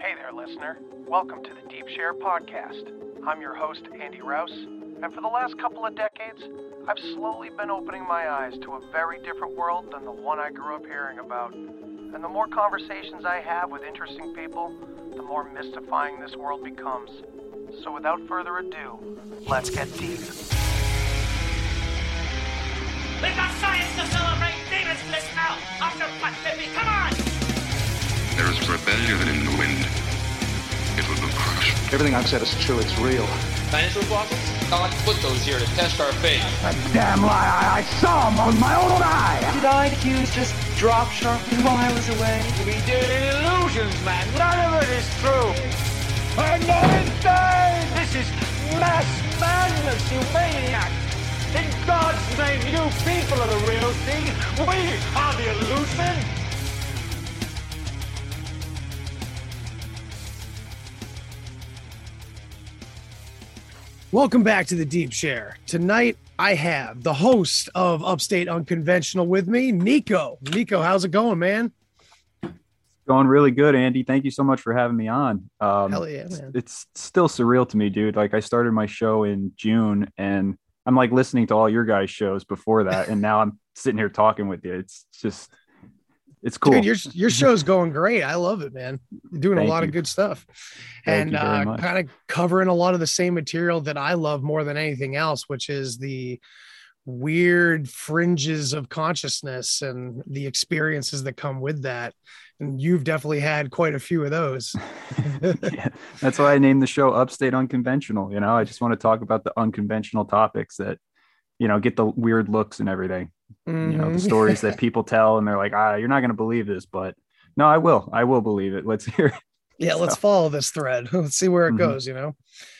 Hey there, listener. Welcome to the Deep Share Podcast. I'm your host, Andy Rouse, and for the last couple of decades, I've slowly been opening my eyes to a very different world than the one I grew up hearing about. And the more conversations I have with interesting people, the more mystifying this world becomes. So without further ado, let's get deep. We've got science to celebrate! Demons bliss now! After Baby, come on! There is rebellion in the wind. It will be crushed. Everything I've said is true. It's real. Dinosaur fossils? God put those here to test our faith. A damn lie. I, I saw them with my own eye. Did I IQs just drop sharply while I was away? We did illusions, man. None of it is true. I'm not insane! This is mass madness, you maniac! In God's name, you people are the real thing. We are the illusion. Welcome back to the Deep Share. Tonight, I have the host of Upstate Unconventional with me, Niko. Niko, how's it going, man? Going really good, Andy. Thank you so much for having me on. Um, Hell yeah, man. It's still surreal to me, dude. Like I started my show in June, and I'm like listening to all your guys' shows before that, and now I'm sitting here talking with you. It's just, it's cool. Dude, your your show's going great. I love it, man. You're doing Thank a lot you. of good stuff, Thank and uh, kind of covering a lot of the same material that I love more than anything else, which is the weird fringes of consciousness and the experiences that come with that. And you've definitely had quite a few of those. yeah, that's why I named the show Upstate Unconventional. You know, I just want to talk about the unconventional topics that, you know, get the weird looks and everything. You know, the Mhm. stories that people tell, and they're like, ah, you're not going to believe this, but no, I will. I will believe it. Let's hear it. Yeah, let's follow this thread. Let's see where it Mhm. goes, you know.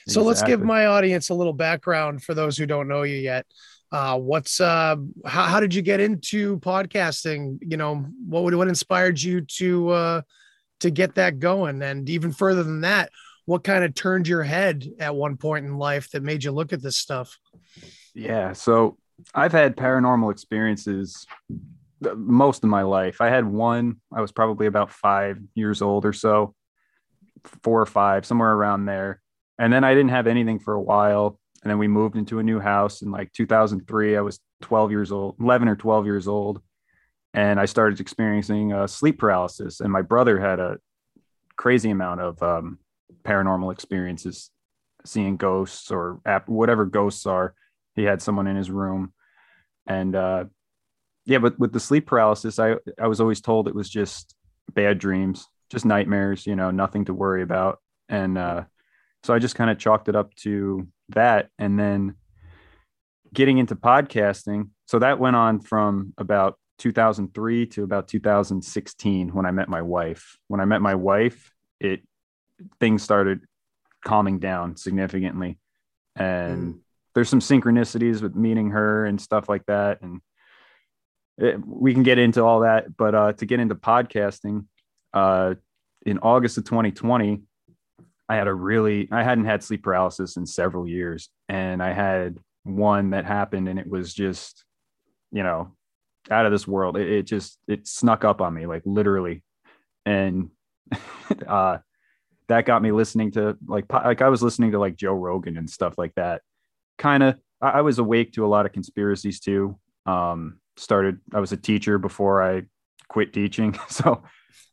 So let's give my audience a little background for those who don't know you yet. Uh what's uh how, how did you get into podcasting? You know, what would what inspired you to uh to get that going? And even further than that, what kind of turned your head at one point in life that made you look at this stuff? Yeah. So I've had paranormal experiences most of my life. I had one, I was probably about five years old or so, four or five, somewhere around there. And then I didn't have anything for a while. And then we moved into a new house in like 2003. I was 12 years old, 11 or 12 years old. And I started experiencing uh, sleep paralysis. And my brother had a crazy amount of um, paranormal experiences, seeing ghosts or ap- whatever ghosts are he had someone in his room. And uh yeah but with the sleep paralysis i i was always told it was just bad dreams just nightmares you know nothing to worry about. And uh so i just kind of chalked it up to that. And then getting into podcasting so that went on from about 2003 to about 2016 when i met my wife. When i met my wife it things started calming down significantly. And there's some synchronicities with meeting her and stuff like that. And it, we can get into all that but uh, to get into podcasting uh, in august of 2020 i had a really i hadn't had sleep paralysis in several years. And i had one that happened and it was just you know out of this world. It, it just it snuck up on me like literally. And uh that got me listening to like like i was listening to like joe rogan and stuff like that kind of I, I was awake to a lot of conspiracies too. Um started i was a teacher before i quit teaching. So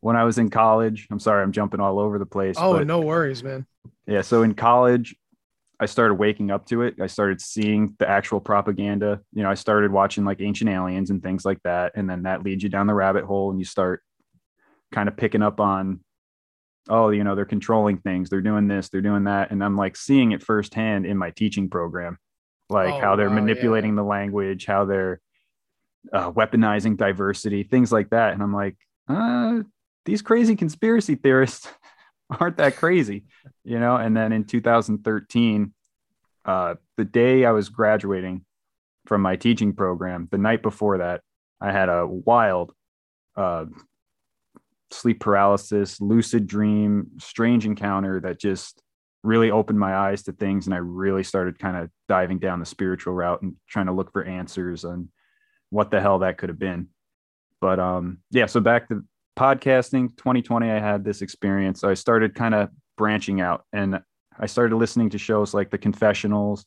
when i was in college i'm sorry i'm jumping all over the place Oh, but- no worries, man. yeah so in college i started waking up to it. I started seeing the actual propaganda. You know i started watching like ancient aliens and things like that and then that leads you down the rabbit hole and you start kind of picking up on oh you know they're controlling things they're doing this they're doing that and i'm like seeing it firsthand in my teaching program like Oh, how they're wow, yeah. manipulating the language how they're uh, weaponizing diversity things like that and i'm like uh, these crazy conspiracy theorists aren't that crazy, you know. And then in 2013, uh, the day I was graduating from my teaching program, the night before that, I had a wild uh, sleep paralysis, lucid dream, strange encounter that just really opened my eyes to things. And I really started kind of diving down the spiritual route and trying to look for answers on what the hell that could have been. But um, yeah, so back to podcasting 2020, I had this experience. So I started kind of branching out and I started listening to shows like The Confessionals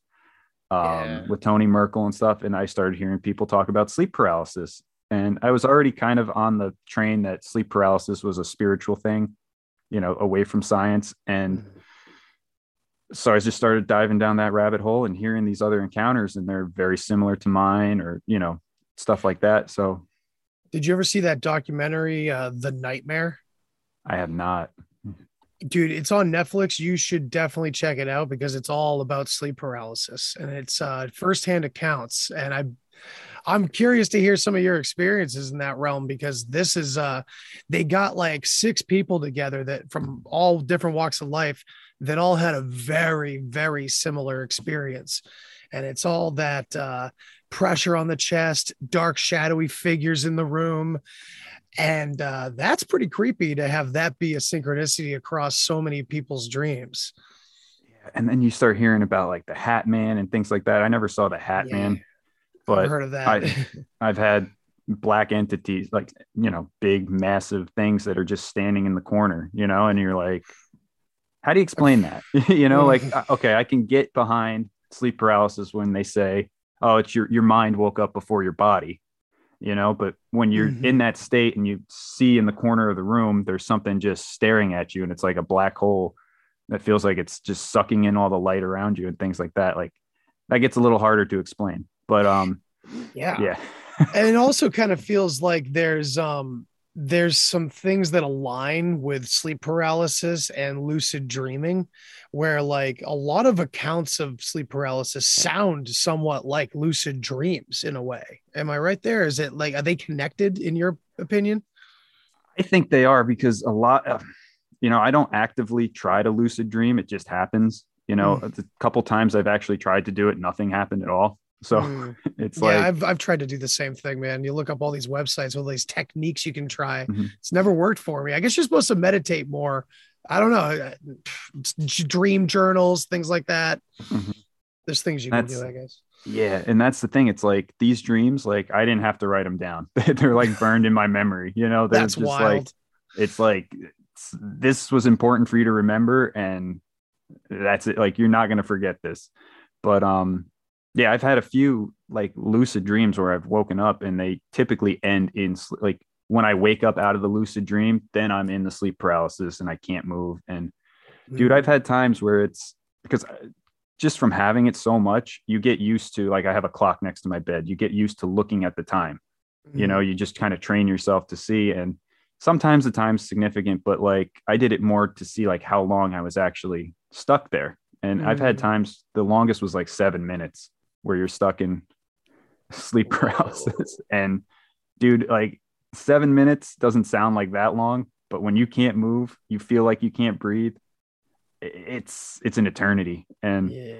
um, yeah. with Tony Merkel and stuff. And I started hearing people talk about sleep paralysis. And I was already kind of on the train that sleep paralysis was a spiritual thing, you know, away from science. And mm-hmm. so I just started diving down that rabbit hole and hearing these other encounters, and they're very similar to mine or, you know, stuff like that. So, did you ever see that documentary, uh, The Nightmare? I have not. Dude, it's on Netflix. You should definitely check it out because it's all about sleep paralysis and it's uh, firsthand accounts. And I I'm curious to hear some of your experiences in that realm because this is uh they got like six people together that from all different walks of life that all had a very very similar experience. And it's all that uh pressure on the chest dark shadowy figures in the room. And uh that's pretty creepy to have that be a synchronicity across so many people's dreams. And then you start hearing about like the hat man and things like that. I never saw the hat yeah. man but I've heard of that. I, I've had black entities, like you know, big, massive things that are just standing in the corner, you know, and you're like, how do you explain that? you know, like uh, okay, I can get behind sleep paralysis when they say, oh, it's your your mind woke up before your body, you know, but when you're mm-hmm. in that state and you see in the corner of the room, there's something just staring at you, and it's like a black hole that feels like it's just sucking in all the light around you and things like that. Like that gets a little harder to explain. But um, yeah, yeah, and it also kind of feels like there's um there's some things that align with sleep paralysis and lucid dreaming where like a lot of accounts of sleep paralysis sound somewhat like lucid dreams in a way. Am i right there? Is it like are they connected in your opinion? I think they are because a lot of you know i don't actively try to lucid dream. It just happens. You know mm. a couple times i've actually tried to do it. Nothing happened at all so mm. it's yeah, like I've I've tried to do the same thing, man. You look up all these websites, all these techniques you can try. Mm-hmm. It's never worked for me. I guess you're supposed to meditate more. I don't know, uh, dream journals, things like that. Mm-hmm. There's things you that's, can do, I guess. Yeah, and that's the thing. It's like these dreams, like I didn't have to write them down. They're like burned in my memory. You know, They're that's just wild. like it's like it's, this was important for you to remember, and that's it. Like you're not gonna forget this. But um, yeah, I've had a few like lucid dreams where I've woken up and they typically end in like when I wake up out of the lucid dream, then I'm in the sleep paralysis and I can't move. And mm-hmm. dude, I've had times where it's because uh, just from having it so much, you get used to like I have a clock next to my bed. You get used to looking at the time. Mm-hmm. You know, you just kind of train yourself to see and sometimes the time's significant, but like I did it more to see like how long I was actually stuck there. And mm-hmm. I've had mm. times the longest was like 7 minutes where you're stuck in sleep paralysis. And dude, like seven minutes doesn't sound like that long, but when you can't move, you feel like you can't breathe. It's it's an eternity, and yeah.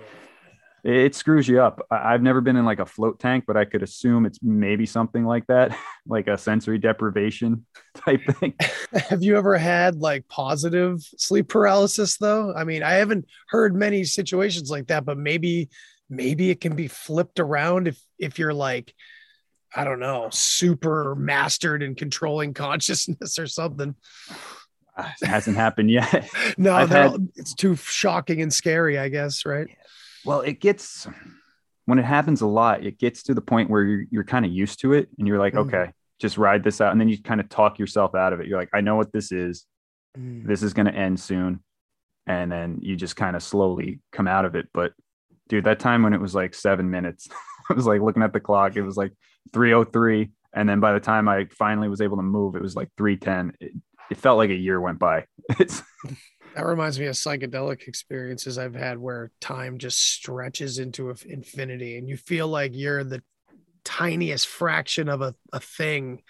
it screws you up. I've never been in like a float tank, but I could assume it's maybe something like that, like a sensory deprivation type thing. Have you ever had like positive sleep paralysis though? I mean, I haven't heard many situations like that, but maybe maybe it can be flipped around if if you're like I don't know, super mastered in controlling consciousness or something. Uh, it hasn't happened yet. no, had, it's too shocking and scary, I guess, right? Well, it gets when it happens a lot, it gets to the point where you're, you're kind of used to it and you're like, mm. okay, just ride this out. And then you kind of talk yourself out of it. You're like, I know what this is. Mm. This is going to end soon. And then you just kind of slowly come out of it. But dude, that time when it was like seven minutes, I was like looking at the clock, it was like 303. And then by the time I finally was able to move, it was like 310. It, it felt like a year went by. That reminds me of psychedelic experiences I've had where time just stretches into infinity and you feel like you're the tiniest fraction of a, a thing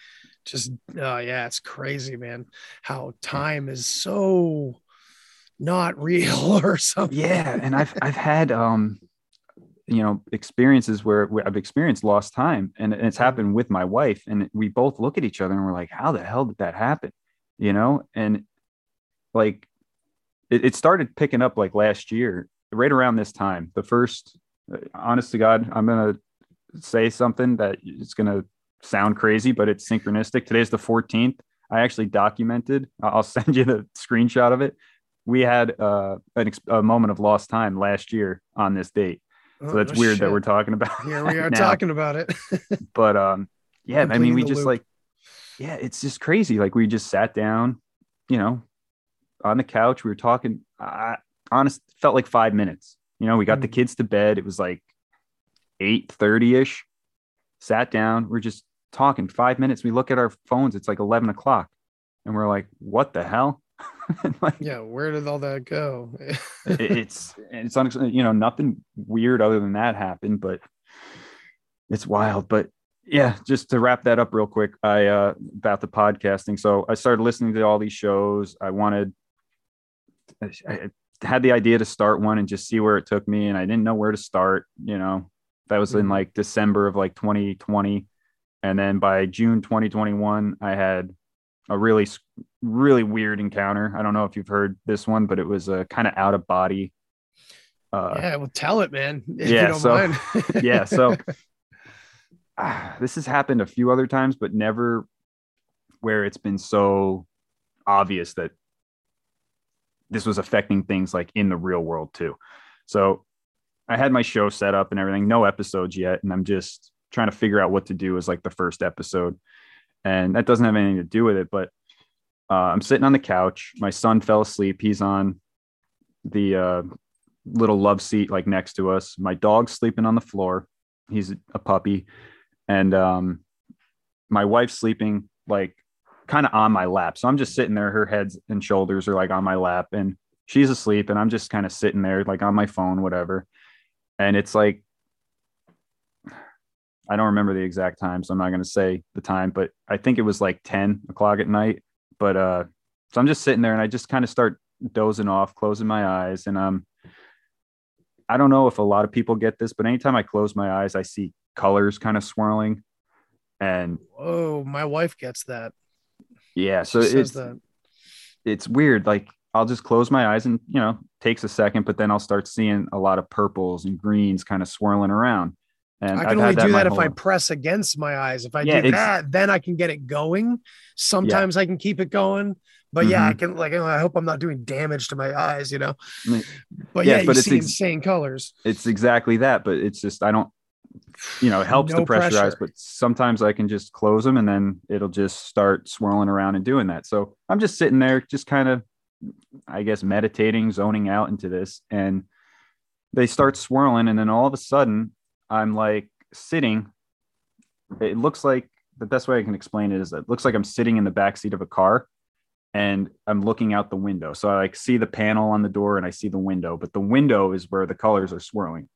just oh yeah it's crazy man how time is so not real or something yeah and i've i've had um you know experiences where, i've experienced lost time and it's Mm-hmm. happened with my wife and we both look at each other and we're like how the hell did that happen? You know and like it, it started picking up like last year right around this time. The first honest to god i'm gonna say something that it's gonna sound crazy but it's synchronistic. Today's the 14th i actually documented i'll send you the screenshot of it. We had uh, an ex- a moment of lost time last year on this date so Oh, that's no weird shit. that we're talking about here we are now. talking about it. But um yeah i mean we just loop. like yeah it's just crazy. Like we just sat down you know on the couch. We were talking i honest felt like five minutes. You know we got the Mm. kids to bed. It was like 8 30 ish sat down. We're just talking five minutes. We look at our phones. It's like 11 o'clock. And we're like what the hell like, yeah where did all that go? it- it's it's unex- you know nothing weird other than that happened but it's wild. But yeah just to wrap that up real quick i uh about the podcasting. So i started listening to all these shows. I wanted I, had the idea to start one and just see where it took me and i didn't know where to start you know. That was in Mhm. like december of like 2020 and then by june 2021 i had a really really weird encounter. I don't know if you've heard this one but it was a kind of out of body. Uh yeah well tell it man if yeah, you don't so- mind. yeah so ah, this has happened a few other times but never where it's been so obvious that this was affecting things like in the real world too. So i had my show set up and everything no episodes yet and i'm just trying to figure out what to do as like the first episode. And that doesn't have anything to do with it but uh, i'm sitting on the couch. My son fell asleep. He's on the uh, little love seat like next to us. My dog's sleeping on the floor. He's a puppy. And um my wife's sleeping like kind of on my lap. So i'm just sitting there. Her heads and shoulders are like on my lap and she's asleep and i'm just kind of sitting there like on my phone whatever. And it's like i don't remember the exact time so i'm not going to say the time but i think it was like 10 o'clock at night but uh so i'm just sitting there and i just kind of start dozing off closing my eyes and um i don't know if a lot of people get this but anytime i close my eyes i see colors kind of swirling and oh my wife gets that. Yeah so she it's it's weird like i'll just close my eyes and you know takes a second but then i'll start seeing a lot of purples and greens kind of swirling around and I I've can had only do my that if I press against my eyes. If I Yeah, do that, then I can get it going. Sometimes I can keep it going, but yeah, I Mhm. can like. I hope I'm not doing damage to my eyes, you know. Mm. But Yeah, yeah, you but it's see ex- insane colors. it's exactly that but it's just i don't you know it helps No to pressurize pressure. but sometimes i can just close them and then it'll just start swirling around and doing that so i'm just sitting there just kind of i guess meditating zoning out into this and they start swirling and then all of a sudden i'm like sitting. It looks like the best way i can explain it is that it looks like i'm sitting in the back seat of a car and i'm looking out the window. So i like see the panel on the door and i see the window but the window is where the colors are swirling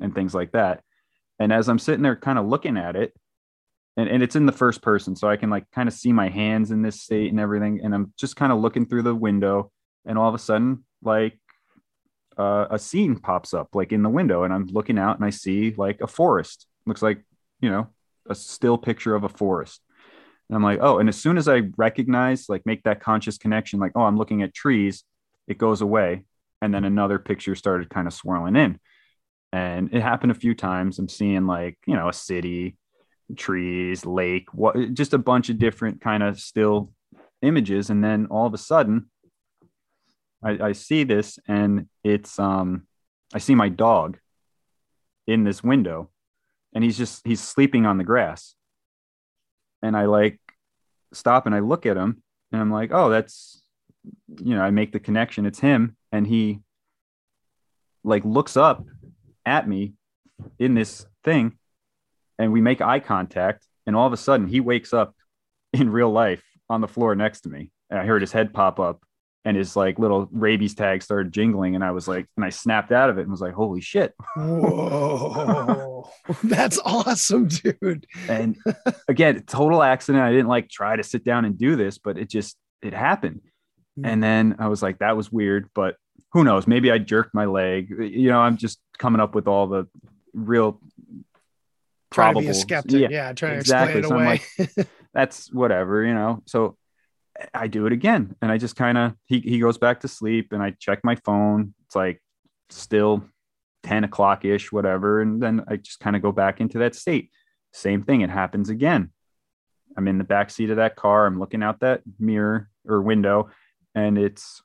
and things like that. And as i'm sitting there kind of looking at it and, and it's in the first person so i can like kind of see my hands in this state and everything and i'm just kind of looking through the window and all of a sudden like uh, a scene pops up like in the window and i'm looking out and i see like a forest. Looks like you know a still picture of a forest. And i'm like oh and as soon as i recognize like make that conscious connection like oh i'm looking at trees it goes away and then another picture started kind of swirling in. And it happened a few times. I'm seeing like you know a city trees lake what just a bunch of different kind of still images. And then all of a sudden I, I see this and it's um i see my dog in this window and he's just he's sleeping on the grass. And i like stop and i look at him and i'm like oh that's you know i make the connection. It's him. And he like looks up at me in this thing and we make eye contact and all of a sudden he wakes up in real life on the floor next to me. And i heard his head pop up and his like little rabies tag started jingling and i was like and i snapped out of it and was like holy shit Whoa, that's awesome, dude. and again total accident i didn't like try to sit down and do this but it just it happened hmm. and then i was like that was weird but who knows maybe i jerked my leg you know i'm just coming up with all the real Trying to be a skeptic. Yeah, trying to explain it So I'm away. like, that's whatever, you know. So I do it again, and I just kind of he he goes back to sleep, and I check my phone. It's like still ten o'clock ish, whatever, and then I just kind of go back into that state. Same thing. It happens again. I'm in the back seat of that car. I'm looking out that mirror or window, and it's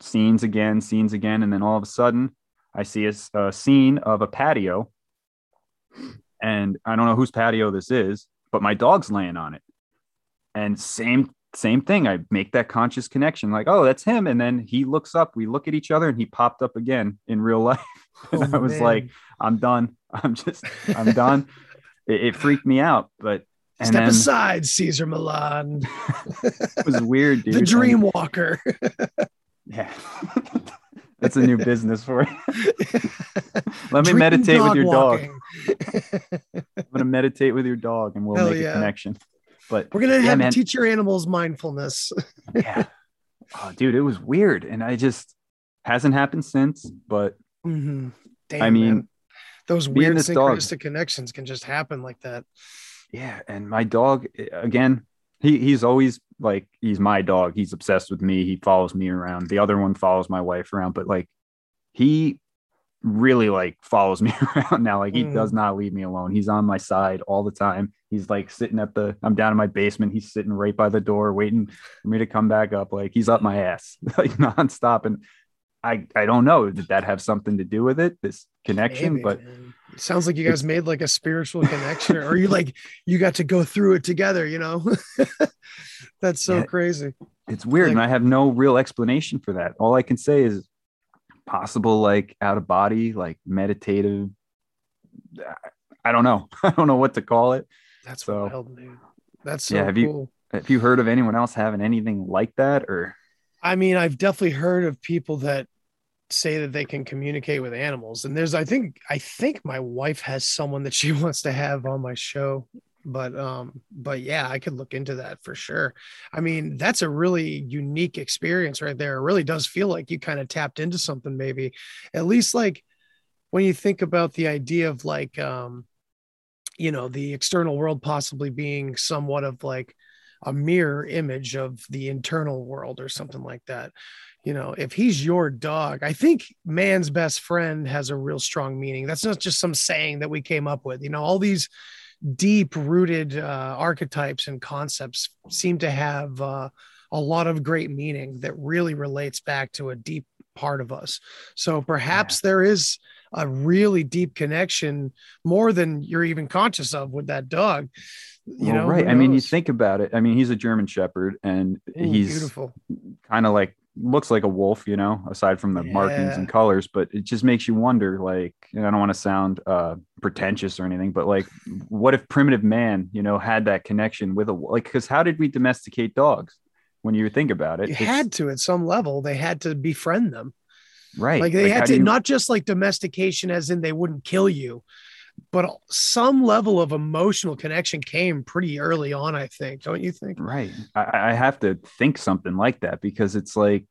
scenes again, scenes again, and then all of a sudden, I see a scene of a patio, and I don't know whose patio this is, but my dog's laying on it, and same same thing. I make that conscious connection, like, oh, that's him, and then he looks up. We look at each other, and he popped up again in real life, oh, and Oh, I was man. like, I'm done. I'm just, I'm done. It, it freaked me out, but and Step then aside, Cesar Millan, it was weird, dude. the dream walker. Yeah. That's a new business for you. Let me meditate with your dog. I'm gonna meditate with your dog and we'll Hell make yeah. a connection. But We're gonna yeah, have man. to teach your animals mindfulness. yeah. Oh, dude, it was weird. And I just hasn't happened since. But Mhm. Damn, I mean, man. those weird this dog- connections can just happen like that. yeah, and my dog eh, again, he he's always like he's my dog. He's obsessed with me. He follows me around. The other one follows my wife around, but like he really like follows me around now. Like he Mhm. does not leave me alone. He's on my side all the time. He's like sitting at the I'm down in my basement. He's sitting right by the door waiting for me to come back up. Like he's up my ass like nonstop. And I I don't know. Did that have something to do with it? This connection? Maybe, but. It sounds like you guys made like a spiritual connection, or you like you got to go through it together. You know, that's so Yeah. crazy. it's weird and i have no real explanation for that all i can say is possible like out of body like meditative i don't know i don't know what to call it That's So- wild, dude. That's so Yeah, have you- have you heard of anyone else having anything like that or I mean, I've definitely heard of people that say that they can communicate with animals. And there's I think I think my wife has someone that she wants to have on my show. But um, but yeah, I could look into that for sure. I mean, that's a really unique experience right there. It really does feel like you kind of tapped into something, maybe. At least like when you think about the idea of like um, you know, the external world possibly being somewhat of like a mirror image of the internal world or something like that. You know, if he's your dog, I think man's best friend has a real strong meaning. That's not just some saying that we came up with. You know, all these deep rooted uh, archetypes and concepts seem to have uh, a lot of great meaning that really relates back to a deep part of us. So perhaps there is a really deep connection more than you're even conscious of with that dog. You Well, know, right i mean you think about it i mean he's a german shepherd and Ooh, he's beautiful. kind of like looks like a wolf you know aside from the markings and colors but it just makes you wonder like and i don't want to sound uh pretentious or anything but like what if primitive man you know had that connection with a like because how did we domesticate dogs when you think about it You had to at some level. They had to befriend them. Right Like they how had to you- not just like domestication, as in they wouldn't kill you, but some level of emotional connection came pretty early on. I think, don't you think? right I, I have to think something like that because it's like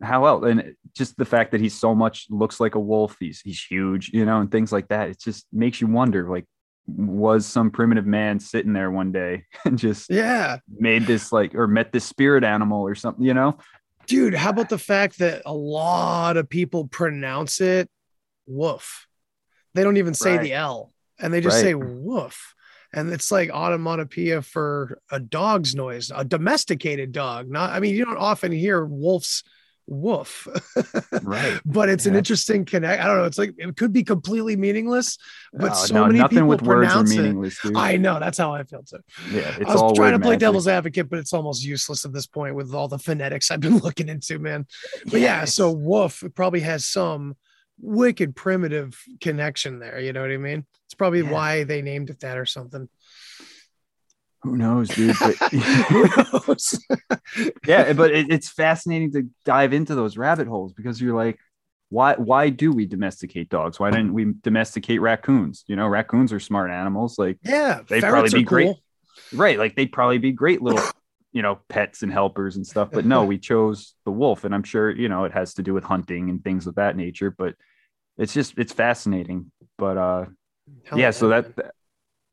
how else and just the fact that he's so much looks like a wolf he's he's huge you know and things like that it just makes you wonder like was some primitive man sitting there one day and just Yeah, made this like or met this spirit animal or something you know dude. How about the fact that a lot of people pronounce it woof? They don't even say Right. the L, and they just Right. say woof. And it's like onomatopoeia for a dog's noise, a domesticated dog. Not, I mean, you don't often hear wolf's woof. right but it's an interesting connect. I don't know. It's like it could be completely meaningless, but Oh, so no, many people with words are pronounce it. I know that's how I feel too. yeah it's I was trying to play magic. devil's advocate, but it's almost useless at this point with all the phonetics I've been looking into, man. But yeah, so woof it probably has some wicked primitive connection there. You know what I mean? It's probably Yeah. why they named it that or something. Who knows, dude? But, yeah, but it, it's fascinating to dive into those rabbit holes because you're like, why why do we domesticate dogs? Why didn't we domesticate raccoons? You know, raccoons are smart animals. Like, yeah, they'd probably be cool. great. Right, like they'd probably be great little, you know, pets and helpers and stuff. But no, we chose the wolf, and I'm sure you know it has to do with hunting and things of that nature. But it's just it's fascinating. But uh, Hell yeah, so that,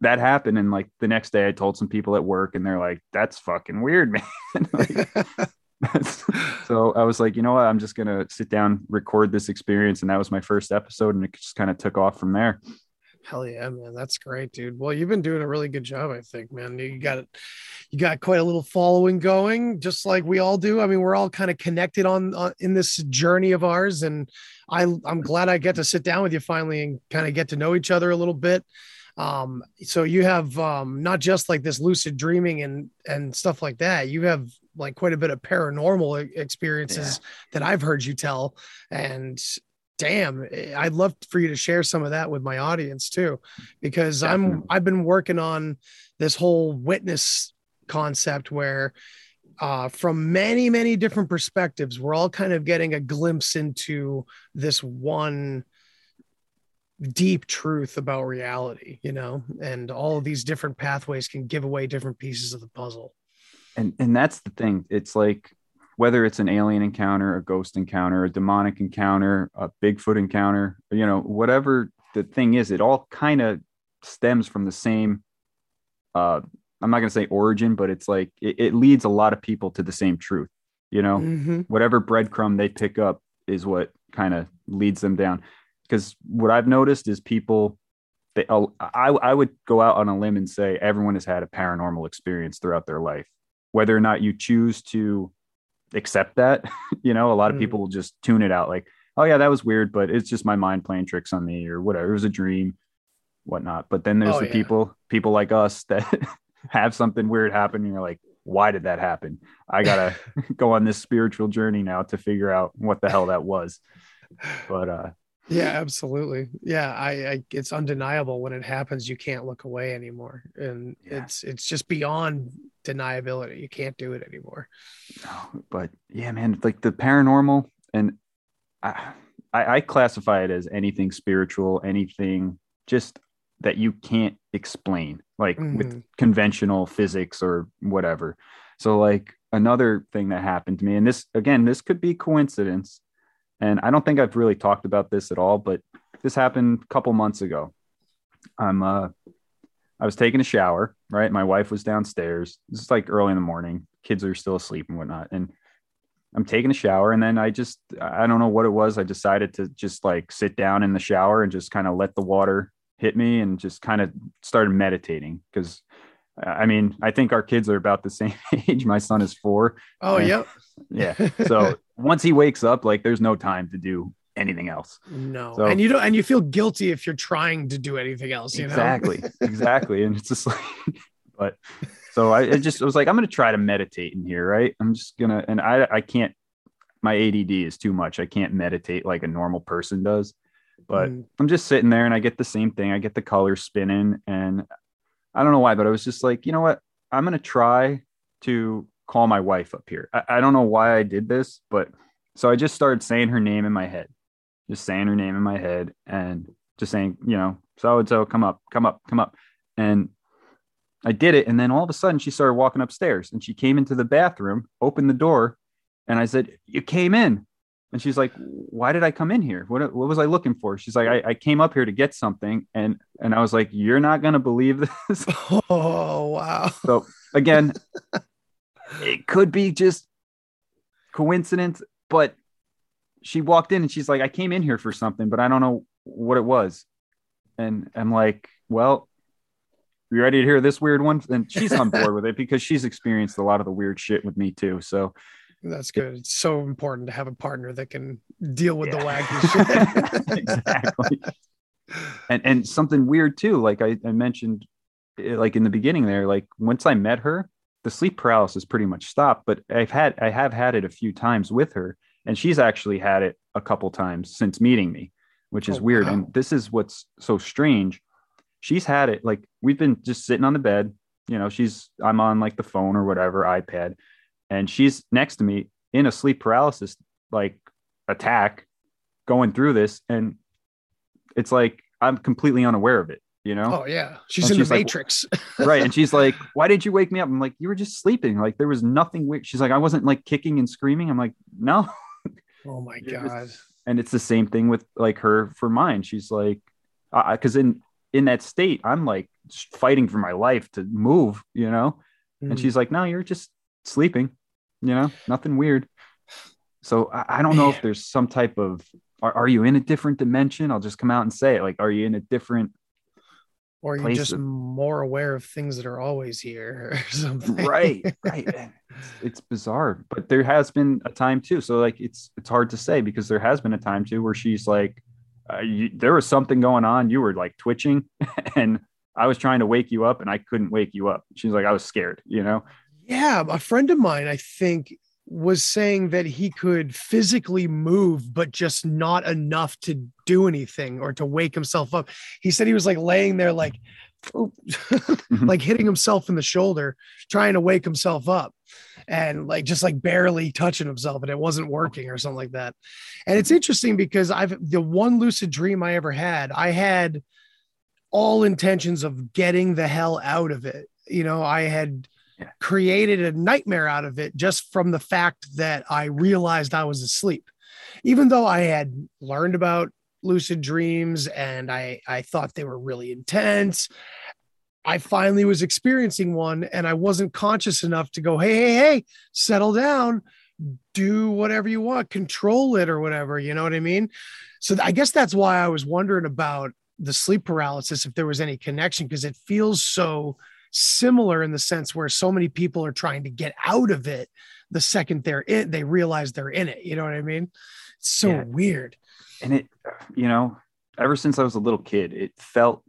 that happened and like the next day i told some people at work and they're like that's fucking weird man like, so I was like, you know what? I'm just gonna sit down, record this experience, and that was my first episode, and it just kind of took off from there. Hell yeah, man, that's great, dude. Well, you've been doing a really good job, I think, man. You got it you got quite a little following going, just like we all do. I mean, we're all kind of connected on, on in this journey of ours, and I I'm glad I get to sit down with you finally and kind of get to know each other a little bit um so you have um not just like this lucid dreaming and and stuff like that you have like quite a bit of paranormal experiences yeah. that I've heard you tell. And damn, eh, I'd love for you to share some of that with my audience too, because Definitely. I'm I've been working on this whole witness concept where uh, from many many different perspectives we're all kind of getting a glimpse into this one deep truth about reality you know and all of these different pathways can give away different pieces of the puzzle. And and that's the thing. It's like whether it's an alien encounter a ghost encounter a demonic encounter a bigfoot encounter you know whatever the thing is it all kind of stems from the same uh i'm not going to say origin but it's like it, it, leads a lot of people to the same truth you know? Mm-hmm. whatever breadcrumb they pick up is what kind of leads them down because what i've noticed is people they I, I would go out on a limb and say everyone has had a paranormal experience throughout their life whether or not you choose to accept that you know a lot of mm. people will just tune it out like oh yeah that was weird but it's just my mind playing tricks on me or whatever it was a dream whatnot but then there's oh, the yeah. people people like us that have something weird happen and you're like why did that happen i gotta go on this spiritual journey now to figure out what the hell that was but uh yeah absolutely yeah I, I, it's undeniable when it happens you can't look away anymore and yeah. it's it's just beyond deniability you can't do it anymore no, but yeah man like the paranormal and I, I, I classify it as anything spiritual anything just that you can't explain like mm-hmm. with conventional physics or whatever so like another thing that happened to me and this again this could be coincidence and I don't think I've really talked about this at all, but this happened a couple months ago. I'm uh I was taking a shower, right? My wife was downstairs. This is like early in the morning. Kids are still asleep and whatnot. And I'm taking a shower and then I just I don't know what it was. I decided to just like sit down in the shower and just kind of let the water hit me and just kind of started meditating because I mean, I think our kids are about the same age. My son is four. Oh, and, yep. Yeah. So once he wakes up, like there's no time to do anything else. No. So, and you don't, and you feel guilty if you're trying to do anything else, you exactly, know? exactly. Exactly. And it's just like, but so I, I just I was like, I'm going to try to meditate in here. Right. I'm just going to, and I, I can't, my ADD is too much. I can't meditate like a normal person does, but mm. I'm just sitting there and I get the same thing. I get the colors spinning and I don't know why, but I was just like, you know what? I'm going to try to call my wife up here. I, I don't know why I did this, but so I just started saying her name in my head, just saying her name in my head and just saying, you know, so and so, come up, come up, come up. And I did it. And then all of a sudden she started walking upstairs and she came into the bathroom, opened the door, and I said, You came in. And she's like, why did I come in here? What, what was I looking for? She's like, I, I came up here to get something. And, and I was like, you're not going to believe this. Oh, wow. So again, it could be just coincidence, but she walked in and she's like, I came in here for something, but I don't know what it was. And I'm like, well, you ready to hear this weird one? And she's on board with it because she's experienced a lot of the weird shit with me too. So that's good. It's so important to have a partner that can deal with yeah. the wacky shit. exactly. And and something weird too, like I, I mentioned eh, like in the beginning there, like once I met her, the sleep paralysis pretty much stopped. But I've had I have had it a few times with her, and she's actually had it a couple times since meeting me, which is oh, weird. Wow. And this is what's so strange. She's had it like we've been just sitting on the bed, you know, she's I'm on like the phone or whatever, iPad, and she's next to me in a sleep paralysis like attack going through this and it's like I'm completely unaware of it, you know? Oh yeah. She's And in she's the like, matrix. right. And she's like, Why did you wake me up? I'm like, You were just sleeping. Like there was nothing weird. She's like, I wasn't like kicking and screaming. I'm like, No. oh my god. And it's the same thing with like her for mine. She's like, because in in that state, I'm like fighting for my life to move, you know? And Mm. she's like, No, you're just sleeping, you know, nothing weird. So I, I don't know if there's some type of are, are you in a different dimension? I'll just come out and say it. Like, are you in a different or you're just more aware of things that are always here or something. right right it's, it's bizarre but there has been a time too so like it's it's hard to say because there has been a time too where she's like uh, you, there was something going on you were like twitching and i was trying to wake you up and i couldn't wake you up. She's like i was scared you know? Yeah, a friend of mine, I think, was saying that he could physically move, but just not enough to do anything or to wake himself up. He said he was like laying there, like, oop, mm-hmm. like hitting himself in the shoulder, trying to wake himself up and like just like barely touching himself, and it wasn't working or something like that. And it's interesting because I've the one lucid dream I ever had, I had all intentions of getting the hell out of it. You know, I had Yeah. created a nightmare out of it just from the fact that I realized I was asleep. Even though I had learned about lucid dreams and I, I thought they were really intense, I finally was experiencing one and I wasn't conscious enough to go, hey, hey, hey, settle down, do whatever you want, control it or whatever. You know what I mean? So I guess that's why I was wondering about the sleep paralysis, if there was any connection, because it feels so similar in the sense where so many people are trying to get out of it the second they're in, they realize they're in it. You know what I mean? It's so Yeah. weird. and it you know ever since i was a little kid it felt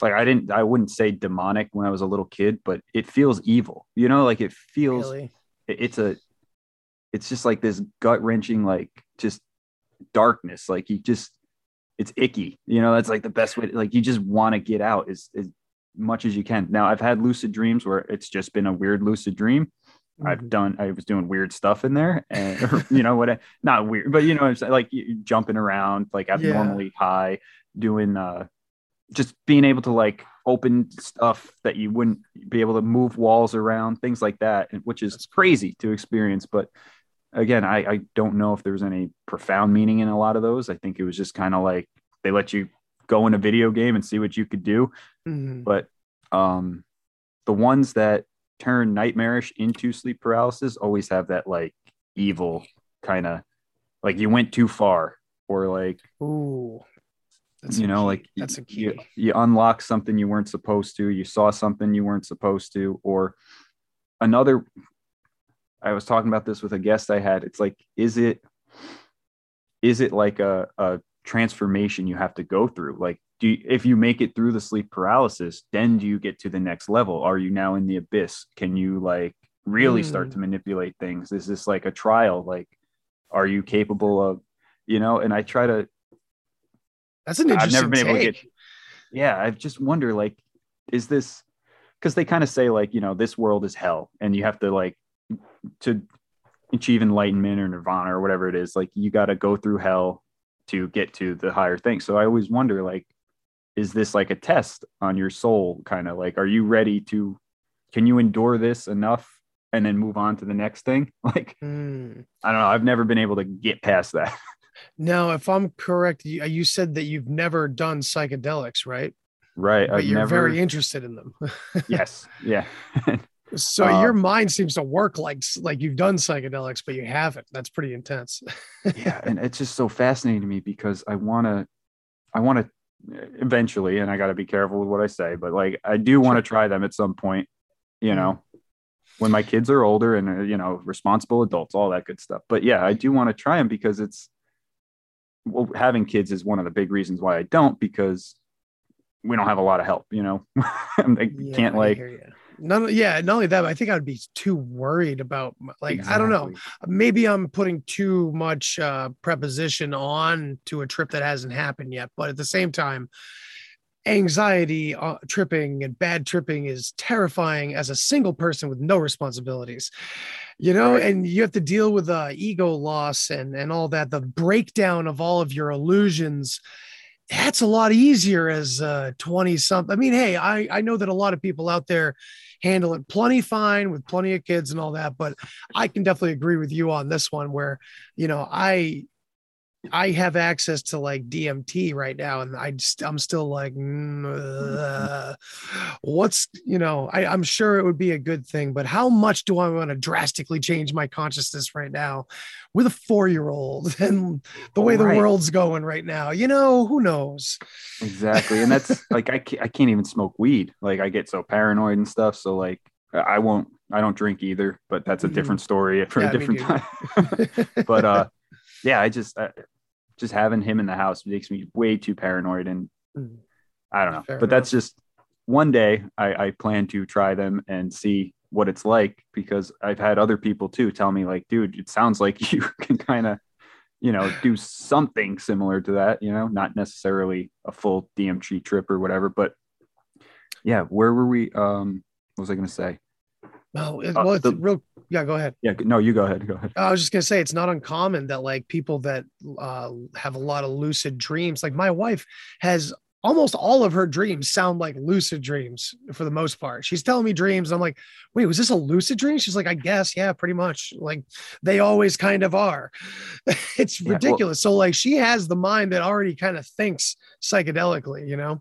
like i didn't i wouldn't say demonic when i was a little kid but it feels evil you know like it feels Really. it- it's a it's just like this gut wrenching like just darkness like you just it's icky you know that's like the best way like you just want to get out is, as much as you can now i've had lucid dreams where it's just been a weird lucid dream Mm-hmm. i've done i was doing weird stuff in there and or, you know what I- not weird but you know it's like jumping around like abnormally high doing uh just being able to like open stuff that you wouldn't be able to move walls around, things like that, which is crazy to experience. But again, I, I don't know if there's any profound meaning in a lot of those. I think it was just kind of like they let you go in a video game and see what you could do. Mhm. But um, the ones that turn nightmarish into sleep paralysis always have that like evil kind of like you went too far or like Ooh. That's you know like that's a key. you, you unlock something you weren't supposed to you saw something you weren't supposed to or another i was talking about this with a guest i had it's like is it is it like a, a transformation you have to go through like do you, if you make it through the sleep paralysis then do you get to the next level are you now in the abyss can you like really start Mm. to manipulate things is this like a trial like are you capable of you know and i try to That's an I've interesting never been able to take. get. Yeah, I just wonder, like, is this because they kind of say like, you know, this world is hell, and you have to like to achieve enlightenment or nirvana or whatever it is, like you got to go through hell to get to the higher thing. So I always wonder, like, is this like a test on your soul? Kind of like, are you ready to? Can you endure this enough and then move on to the next thing? Like, Hmm. I don't know. I've never been able to get past that. Now, if I'm correct, you, you said that you've never done psychedelics, right? right. But I've you're never. very interested in them. yes. Yeah. So Uh, your mind seems to work like like you've done psychedelics, but you haven't. That's pretty intense. yeah and it's just so fascinating to me because i want to i want to eventually and i got to be careful with what i say but like i do want to try them at some point you know when my kids are older and uh, you know responsible adults all that good stuff but yeah i do want to try them because it's well having kids is one of the big reasons why i don't because we don't have a lot of help you know they Yeah, can't like. None, yeah, not only that, but I think I'd be too worried about like I don't know. Maybe I'm putting too much uh, preposition on to a trip that hasn't happened yet, but at the same time, anxiety uh, tripping and bad tripping is terrifying as a single person with no responsibilities you know right. and you have to deal with uh, ego loss and and all that the breakdown of all of your illusions that's a lot easier as uh 20 something i mean hey i i know that a lot of people out there handle it plenty fine with plenty of kids and all that but i can definitely agree with you on this one where you know i I have access to like DMT right now, and I just I'm still like, uh, what's you know, I, I'm sure it would be a good thing, but how much do I want to drastically change my consciousness right now with a four year old and the way right. the world's going right now? You know, who knows? Exactly, and that's like I can't, I can't even smoke weed. Like I get so paranoid and stuff. So like I won't. I don't drink either, but that's a mm-hmm. different story for yeah, a different time. but uh yeah, I just I, just having him in the house makes me way too paranoid, and mm. I don't know. Fair but enough. that's just one day. I, I plan to try them and see what it's like because I've had other people too tell me like, dude, it sounds like you can kind of, you know, do something similar to that. You know, not necessarily a full DMT trip or whatever, but yeah. Where were we? Um, what was I going to say? No, it, uh, well, it's the, real. Yeah, go ahead. Yeah, no, you go ahead. Go ahead. I was just gonna say it's not uncommon that like people that uh, have a lot of lucid dreams, like my wife has almost all of her dreams sound like lucid dreams for the most part. She's telling me dreams. I'm like, wait, was this a lucid dream? She's like, I guess, yeah, pretty much. Like they always kind of are. it's ridiculous. Yeah, well, so like she has the mind that already kind of thinks psychedelically, you know?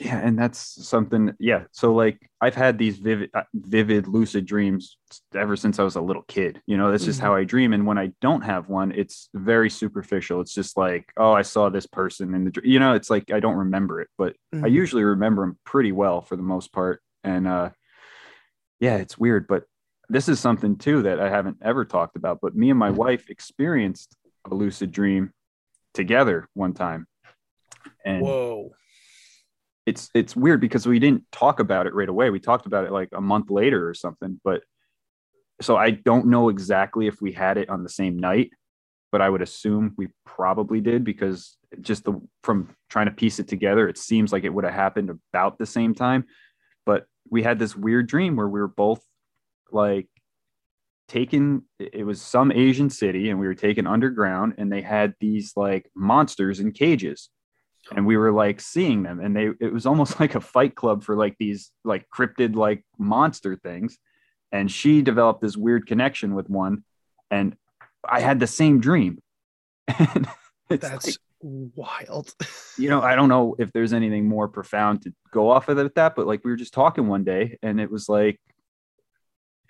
Yeah and that's something yeah so like i've had these vivid uh, vivid lucid dreams ever since i was a little kid you know that's just mm-hmm. how i dream and when i don't have one it's very superficial it's just like oh i saw this person in the you know it's like i don't remember it but mm-hmm. i usually remember them pretty well for the most part and uh yeah it's weird but this is something too that i haven't ever talked about but me and my wife experienced a lucid dream together one time and whoa it's it's weird because we didn't talk about it right away. We talked about it like a month later or something. But so I don't know exactly if we had it on the same night, but I would assume we probably did because just the from trying to piece it together, it seems like it would have happened about the same time. But we had this weird dream where we were both like taken it was some asian city and we were taken underground and they had these like monsters in cages and we were like seeing them and they it was almost like a fight club for like these like cryptid like monster things and she developed this weird connection with one and i had the same dream. And that's like, wild. You know i don't know if there's anything more profound to go off of that but like we were just talking one day and it was like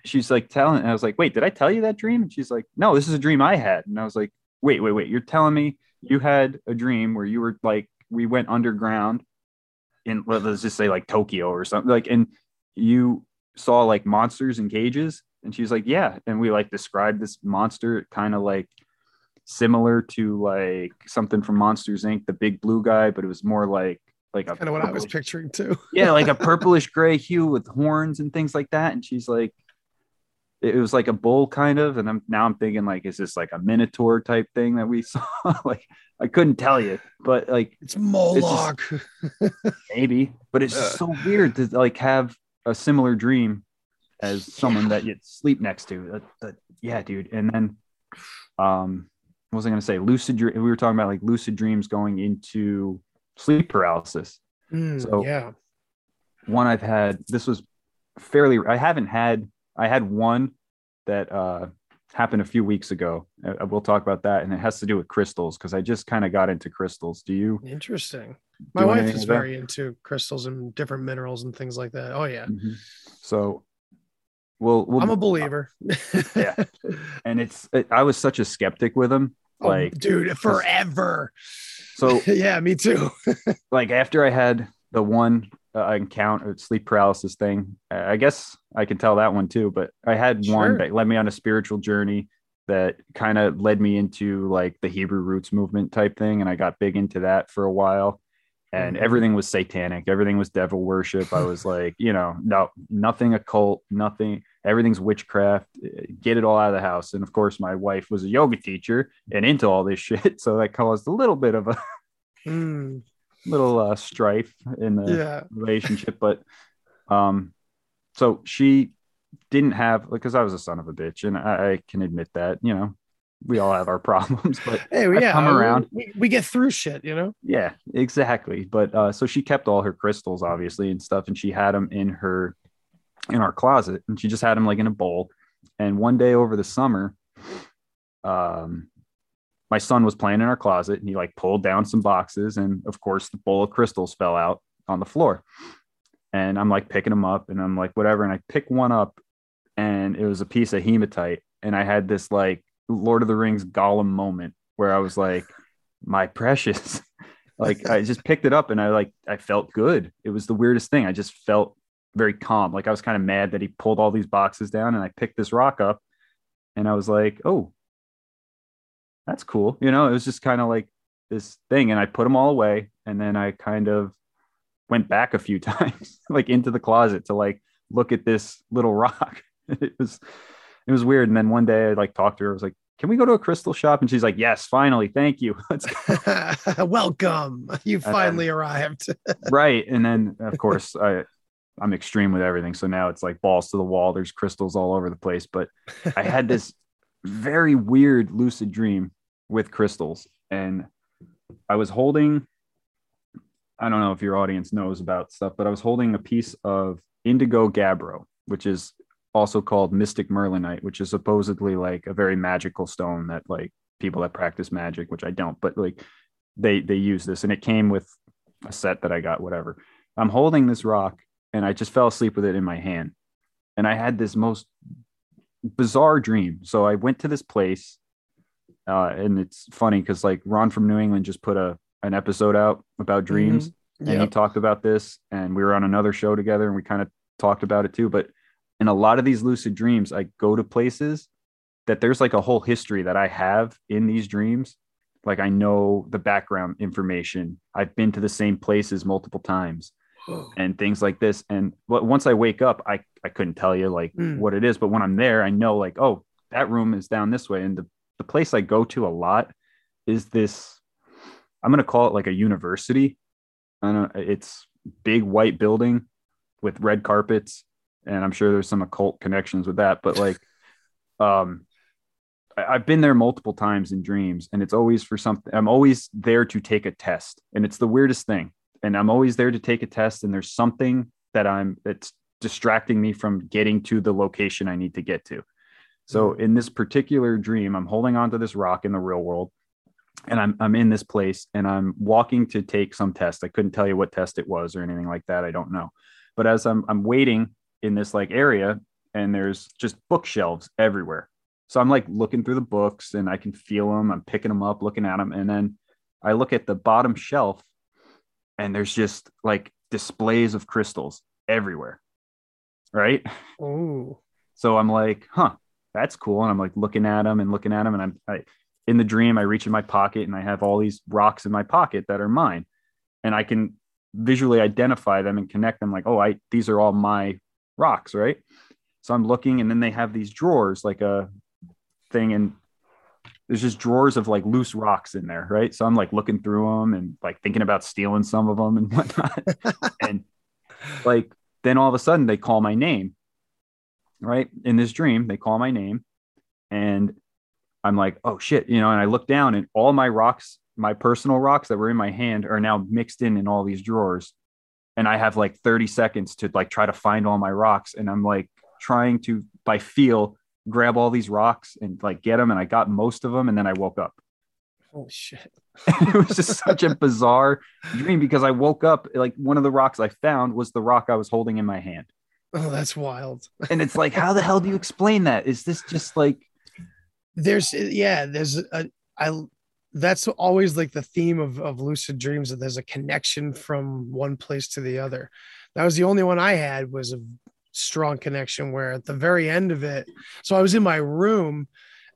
she's like telling and i was like wait did i tell you that dream? And she's like no this is a dream i had. And i was like wait wait wait you're telling me you had a dream where you were like we went underground in let's just say like Tokyo or something like and you saw like monsters in cages? And she's like yeah. And we like described this monster kind of like similar to like something from Monsters Inc. the big blue guy but it was more like like kind of what I was picturing too. Yeah like a purplish gray hue with horns and things like that. And she's like it was like a bull kind of and i'm now i'm thinking like is this like a minotaur type thing that we saw? Like i couldn't tell you but like it's moloch. it's just, maybe but it's just so weird to like have a similar dream as someone yeah. that you sleep next to that, that, yeah dude and then um what was i going to say? Lucid we were talking about like lucid dreams going into sleep paralysis. Mm, so yeah. one i've had this was fairly i haven't had I had one that uh, happened a few weeks ago. Uh, we'll talk about that, and it has to do with crystals because I just kind of got into crystals. Do you? Interesting. My wife is very into crystals and different minerals and things like that. Oh yeah. Mm-hmm. So, we'll, we'll, I'm a believer. yeah, and it's it, I was such a skeptic with them. Oh, like, dude, forever. So yeah, me too. like after I had the one uh, encounter sleep paralysis thing. I guess I can tell that one too, but I had sure. one that led me on a spiritual journey that kind of led me into like the Hebrew roots movement type thing. And I got big into that for a while. And mm-hmm. everything was satanic. Everything was devil worship. I was like, you know, no, nothing occult, nothing, everything's witchcraft. Get it all out of the house. And of course, my wife was a yoga teacher and into all this shit. So that caused a little bit of a mm little uh, strife in the Yeah. relationship, but um, so she didn't have because I was a son of a bitch, and I, I can admit that. You know, we all have our problems, but Hey, yeah, come around. We, we get through shit, you know. Yeah, exactly. But uh, so she kept all her crystals, obviously, and stuff, and she had them in her in our closet, and she just had them like in a bowl. And one day over the summer, um, my son was playing in our closet, and he like pulled down some boxes, and of course, the bowl of crystals fell out on the floor. And I'm like picking them up, and I'm like whatever, and I pick one up, and it was a piece of hematite, and I had this like Lord of the Rings Gollum moment where I was like, my precious. like I just picked it up and I like I felt good. It was the weirdest thing. I just felt very calm. Like I was kind of mad that he pulled all these boxes down and I picked this rock up and I was like, "Oh, that's cool." You know, it was just kind of like this thing and I put them all away and then I kind of went back a few times like into the closet to like look at this little rock. it was it was weird and then one day I like talked to her I was like, "Can we go to a crystal shop?" and she's like, "Yes, finally. Thank you." Let's go." Welcome. You then- finally arrived. right and then of course i i'm extreme with everything so now it's like balls to the wall there's crystals all over the place but i had this very weird lucid dream with crystals and i was holding i don't know if your audience knows about stuff but i was holding a piece of indigo gabbro which is also called mystic merlinite which is supposedly like a very magical stone that like people that practice magic which i don't but like they they use this and it came with a set that I got, whatever. I'm holding this rock and I just fell asleep with it in my hand. And I had this most bizarre dream. So I went to this place, uh, and it's funny because like Ron from New England just put a an episode out about dreams, and he talked about this, and we were on another show together, and we kind of talked about it too. But in a lot of these lucid dreams, I go to places that there's like a whole history that I have in these dreams. Like I know the background information. I've been to the same places multiple times and things like this. And but once I wake up, I, I couldn't tell you like Mm. what it is. But when I'm there, I know like, oh, that room is down this way. And the, the place I go to a lot is this, I'm gonna call it like a university. I don't know, it's big white building with red carpets. And I'm sure there's some occult connections with that. But like um I've been there multiple times in dreams, and it's always for something. I'm always there to take a test, and it's the weirdest thing. And I'm always there to take a test, and there's something that I'm that's distracting me from getting to the location I need to get to. So mm-hmm. in this particular dream, I'm holding onto this rock in the real world, and I'm I'm in this place, and I'm walking to take some test. I couldn't tell you what test it was or anything like that. I don't know. But as I'm I'm waiting in this like area, and there's just bookshelves everywhere. So I'm like looking through the books and I can feel them. I'm picking them up, looking at them. And then I look at the bottom shelf and there's just like displays of crystals everywhere. Right. Oh, So I'm like, huh, that's cool. And I'm like looking at them and looking at them. And I'm I, in the dream, I reach in my pocket and I have all these rocks in my pocket that are mine. And I can visually identify them and connect them like, oh, I these are all my rocks, right? So I'm looking and then they have these drawers, like a thing, and there's just drawers of like loose rocks in there, right? So I'm like looking through them and like thinking about stealing some of them and whatnot. and like then all of a sudden they call my name right in this dream they call my name and i'm like oh shit you know and i look down and all my rocks my personal rocks that were in my hand are now mixed in in all these drawers and i have like 30 seconds to like try to find all my rocks and i'm like trying to by feel grab all these rocks and like get them and i got most of them and then i woke up oh shit. it was just such a bizarre dream because i woke up like one of the rocks i found was the rock i was holding in my hand Oh, that's wild. and it's like how the hell do you explain that is this just like There's uh, yeah, there's a I that's always like the theme of, of lucid dreams that there's a connection from one place to the other. That was the only one I had was a strong connection where at the very end of it, so I was in my room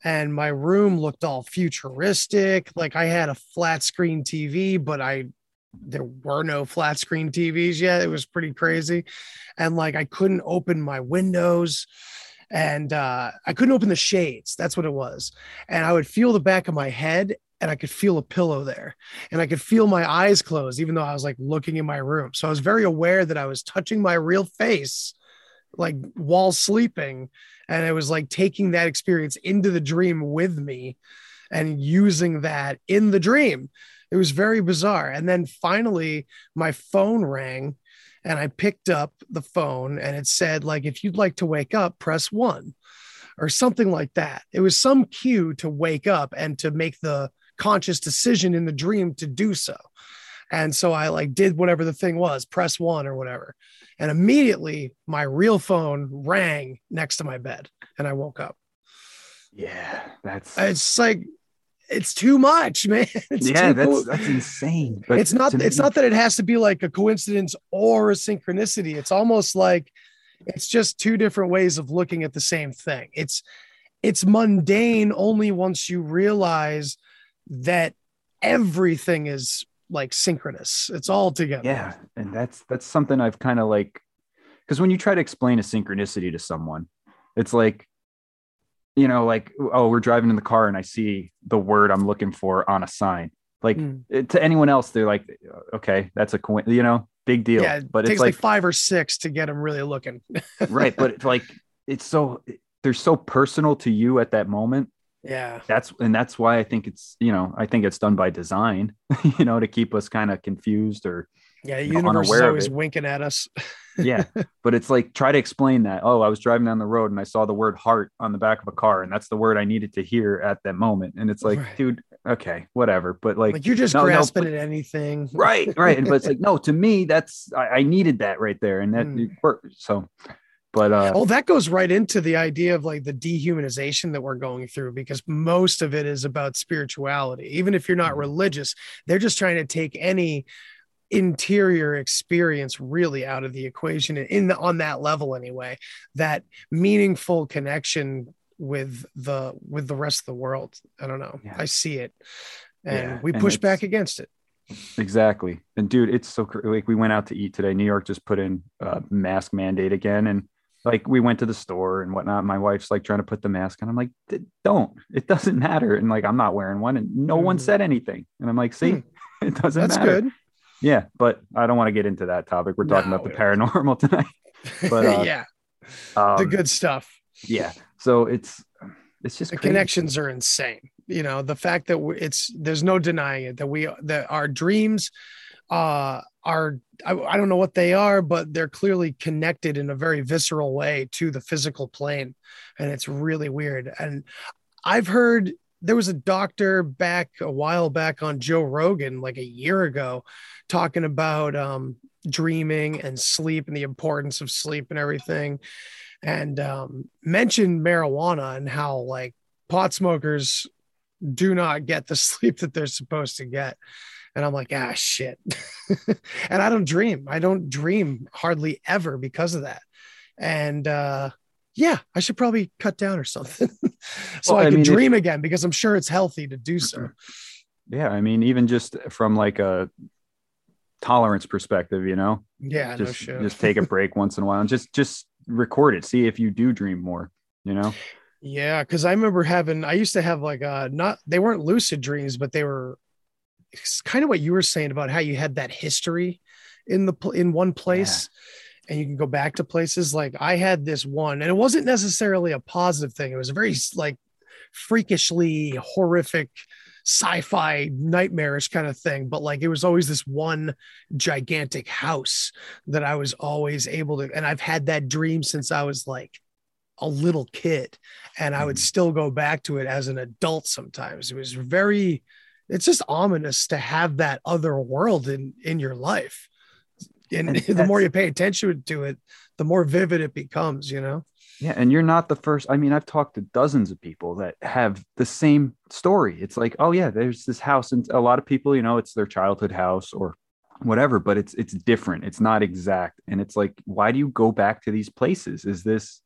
and my room looked all futuristic. Like I had a flat screen TV, but I there were no flat screen TVs yet. It was pretty crazy. And like I couldn't open my windows and uh, I couldn't open the shades. That's what it was. And I would feel the back of my head and I could feel a pillow there and I could feel my eyes closed, even though I was like looking in my room. So I was very aware that I was touching my real face, like while sleeping. And I was like taking that experience into the dream with me and using that in the dream. It was very bizarre. And then finally, my phone rang and I picked up the phone and it said, like, if you'd like to wake up, press one or something like that. It was some cue to wake up and to make the conscious decision in the dream to do so. And so I like did whatever the thing was, press one or whatever. And immediately my real phone rang next to my bed and I woke up. Yeah, that's it's like it's too much, man. It's yeah, that's that's insane. But it's not it's me- not that it has to be like a coincidence or a synchronicity. It's almost like it's just two different ways of looking at the same thing. It's it's mundane only once you realize that everything is like synchronous. It's all together. yeah and that's that's something i've kind of like because when you try to explain a synchronicity to someone it's like you know like oh we're driving in the car and i see the word i'm looking for on a sign like Mm. it- to anyone else they're like okay that's a coin you know big deal Yeah, But it but takes it's like, like five or six to get them really looking. right but it's like it's so they're so personal to you at that moment yeah. that's and that's why i think it's you know i think it's done by design you know to keep us kind of confused or Yeah. The you know, universe is always winking at us. yeah but it's like try to explain that oh i was driving down the road and i saw the word heart on the back of a car and that's the word i needed to hear at that moment and it's like Right. dude okay whatever but like, Like, you're just no, no, grasping but- at anything. right right but it's like no to me that's i, I needed that right there and that Mm. worked. so but uh Oh, that goes right into the idea of like the dehumanization that we're going through because most of it is about spirituality. Even if you're not Mm-hmm. religious, they're just trying to take any interior experience really out of the equation in the, on that level anyway. That meaningful connection with the with the rest of the world. I don't know. Yeah. I see it. And Yeah, we push it's- back against it. Exactly. And dude, it's so like we went out to eat today. New York just put in a mask mandate again. And like we went to the store and whatnot. My wife's like trying to put the mask on. I'm like, don't, it doesn't matter. And like, I'm not wearing one and no one Mhm. said anything. And I'm like, see, Hmm. it doesn't matter. That's matter. good. Yeah. But I don't want to get into that topic. We're talking No, about the paranormal tonight. But, uh, yeah, Um, the good stuff. Yeah. So it's, it's just the crazy. connections are insane you know the fact that it's there's no denying it that we that our dreams uh are I, I don't know what they are but they're clearly connected in a very visceral way to the physical plane and it's really weird and i've heard there was a doctor back a while back on joe rogan like a year ago talking about um dreaming and sleep and the importance of sleep and everything and um, mentioned marijuana and how like pot smokers do not get the sleep that they're supposed to get. And I'm like, ah, shit. and I don't dream. I don't dream hardly ever because of that. And uh, yeah, I should probably cut down or something so Well, I, I can mean, if- dream again because I'm sure it's healthy to do so. Yeah. I mean, even just from like a tolerance perspective, you know, Yeah, no just, shit. just take a break once in a while and just, just record it. See if you do dream more, you know? Yeah, because I remember having I used to have like uh not they weren't lucid dreams, but they were it's kind of what you were saying about how you had that history in the in one place and you can go back to places like I had this one and it wasn't necessarily a positive thing. It was a very like freakishly horrific sci-fi nightmarish kind of thing but like it was always this one gigantic house that I was always able to and I've had that dream since I was like a little kid and I would Mhm. still go back to it as an adult sometimes. It was very it's just ominous to have that other world in in your life. And, And the more you pay attention to it, the more vivid it becomes, you know. Yeah, and you're not the first. I mean, I've talked to dozens of people that have the same story. It's like, oh yeah, there's this house, and a lot of people, you know, it's their childhood house or whatever, but it's it's different. It's not exact, and it's like, why do you go back to these places? Is this?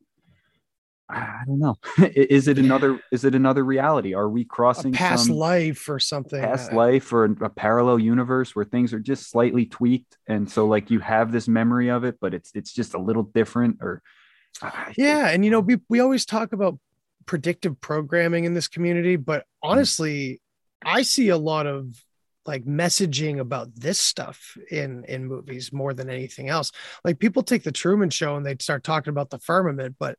I don't know. is it another? Is it another reality? Are we A crossing past some life or something. past Uh, life or a parallel universe where things are just slightly tweaked, and so like you have this memory of it, but it's it's just a little different, or Yeah, and you know, we we always talk about predictive programming in this community, but honestly, I see a lot of like messaging about this stuff in in movies more than anything else. Like people take the Truman Show and they start talking about the firmament, but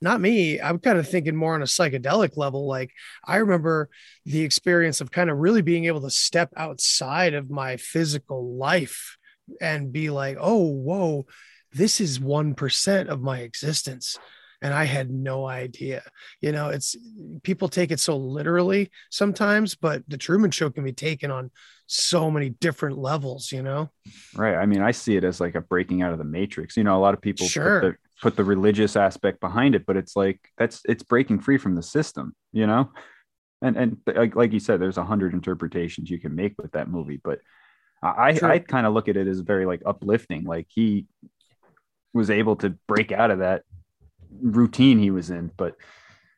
not me. I'm kind of thinking more on a psychedelic level. Like I remember the experience of kind of really being able to step outside of my physical life and be like, oh, whoa, this is 1% of my existence and I had no idea. You know, it's people take it so literally sometimes, but the Truman Show can be taken on so many different levels, you know? Right. I mean, I see it as like a breaking out of the matrix. You know, a lot of people sure. put, the, put the religious aspect behind it, but it's like that's it's breaking free from the system, you know? And and like, like you said, there's a hundred interpretations you can make with that movie, but I. I kind of look at it as very like uplifting. Like he was able to break out of that routine he was in. But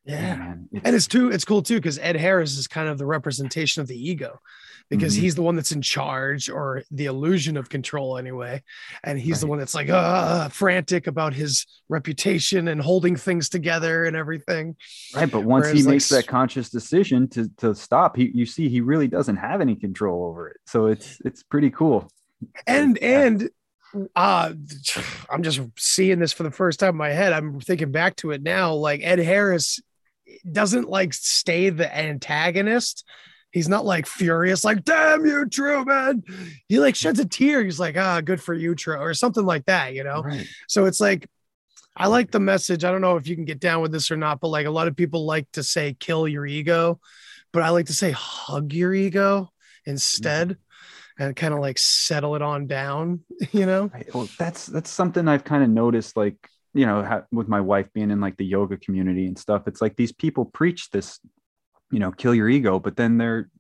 yeah, man, it's, and it's too it's cool too because Ed Harris is kind of the representation of the ego because mm-hmm. he's the one that's in charge or the illusion of control anyway and he's right. the one that's like uh, frantic about his reputation and holding things together and everything right but once Whereas he makes like, that conscious decision to to stop he you see he really doesn't have any control over it so it's it's pretty cool and and uh i'm just seeing this for the first time in my head. I'm thinking back to it now like ed harris doesn't like stay the antagonist. He's not like furious like damn you truman he like sheds a tear. He's like ah good for you True, or something like that you know? Right. so it's like i like the message. I don't know if you can get down with this or not but like a lot of people like to say kill your ego but i like to say hug your ego instead. mm-hmm and kind of like settle it on down, you know? Well, that's that's something I've kind of noticed, like you know, ha- with my wife being in like the yoga community and stuff. It's like these people preach this, you know, kill your ego, but then they're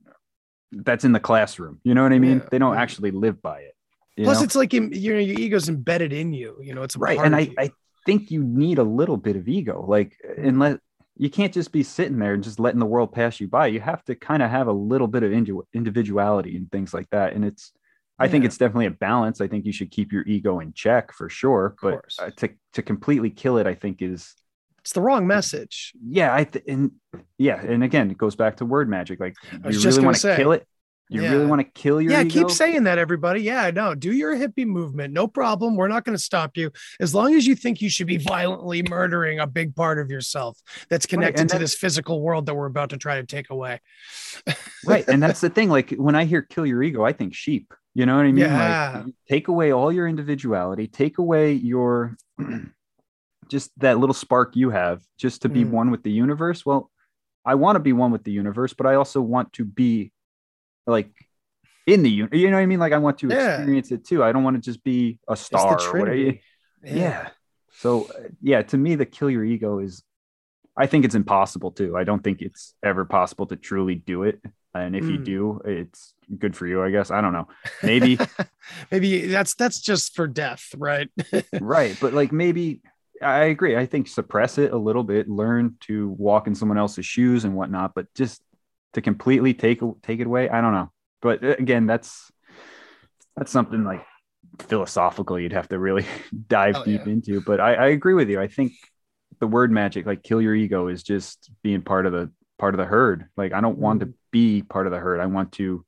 that's in the classroom. You know what I mean? Yeah. They don't actually live by it. Plus, know? it's like your your ego's embedded in you. You know, it's right. And I, I think you need a little bit of ego, like unless you can't just be sitting there and just letting the world pass you by. You have to kind of have a little bit of individuality and things like that. And it's, I think it's definitely a balance. I think you should keep your ego in check for sure, but uh, to to completely kill it, I think is it's the wrong message. Yeah, I th- and yeah, and again, it goes back to word magic. Like you really want to kill it, you yeah. really want to kill your yeah ego? keep saying that everybody. Yeah no do your hippie movement. No problem. We're not going to stop you. As long as you think you should be violently murdering a big part of yourself that's connected right, to this physical world that we're about to try to take away. Right and that's the thing like when i hear kill your ego i think sheep. You know what i mean? Yeah. like take away all your individuality take away your just that little spark you have just to be mm. one with the universe. Well i want to be one with the universe but i also want to be like in the you know what I mean? Like I want to yeah. experience it too. I don't want to just be a star. Yeah. yeah. So yeah, to me, the kill your ego is. I think it's impossible too. I don't think it's ever possible to truly do it. And if mm. you hmm. do, it's good for you, I guess. I don't know. Maybe, maybe that's that's just for death, right? right, but like maybe I agree. I think suppress it a little bit, learn to walk in someone else's shoes and whatnot, but just to completely take take it away. I don't know, but uh, again, that's that's something like philosophical you'd have to really dive oh, deep yeah. into. But I, I agree with you. I think the word magic, like kill your ego, is just being part of the part of the herd. Like I don't want to mm-hmm. be part of the herd. I want to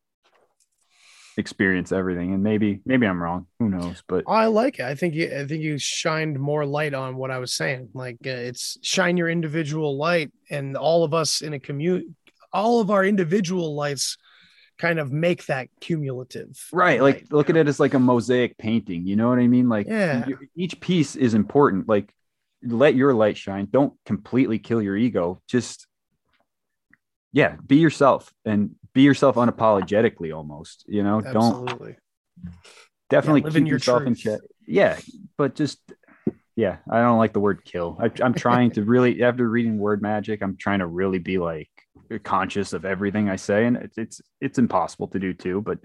experience everything and maybe maybe i'm wrong who knows but i like it i think you i think you shined more light on what i was saying like uh, it's shine your individual light and all of us in a commute all of our individual lives kind of make that cumulative. Right. Like look at it as like a mosaic painting. You know what I mean? Like yeah. each piece is important. Like let your light shine. Don't completely kill your ego. Just yeah, be yourself and be yourself unapologetically almost. You know, Absolutely. don't definitely yeah, keep yourself in check. Yeah, but just yeah, I don't like the word kill. I, I'm trying to really after reading word magic, I'm trying to really be like conscious of everything I say, and it's it's it's impossible to do too. But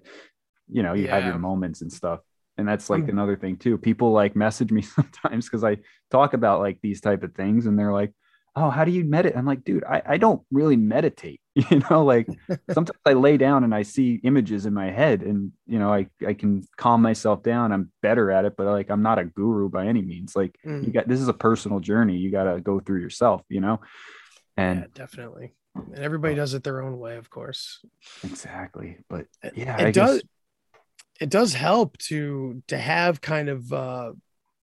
you know, you yeah. have your moments and stuff, and that's like another thing too. People like message me sometimes because I talk about like these type of things, and they're like, "Oh, how do you meditate?" I'm like, "Dude, I I don't really meditate. You know, like sometimes I lay down and I see images in my head, and you know, I I can calm myself down. I'm better at it, but like I'm not a guru by any means. Like mm. you got this is a personal journey. You got to go through yourself. You know." And yeah, definitely and everybody does it their own way, of course. Exactly. But yeah, it does. It does help to to have kind of uh,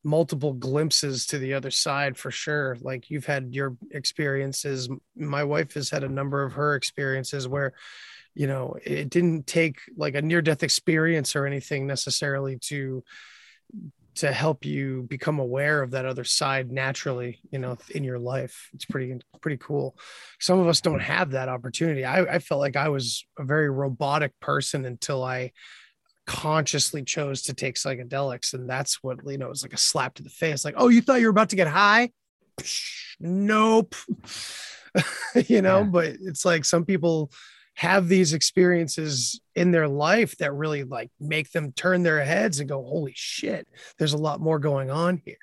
multiple glimpses to the other side for sure. Like you've had your experiences. My wife has had a number of her experiences where, you know, it didn't take like a near death experience or anything necessarily to to help you become aware of that other side naturally you know in your life. It's pretty pretty cool. Some of us don't have that opportunity. I, I felt like i was a very robotic person until i consciously chose to take psychedelics and that's what you know it was like a slap to the face like oh you thought you were about to get high? Nope. You know Yeah. but it's like some people have these experiences in their life that really like make them turn their heads and go holy shit there's a lot more going on here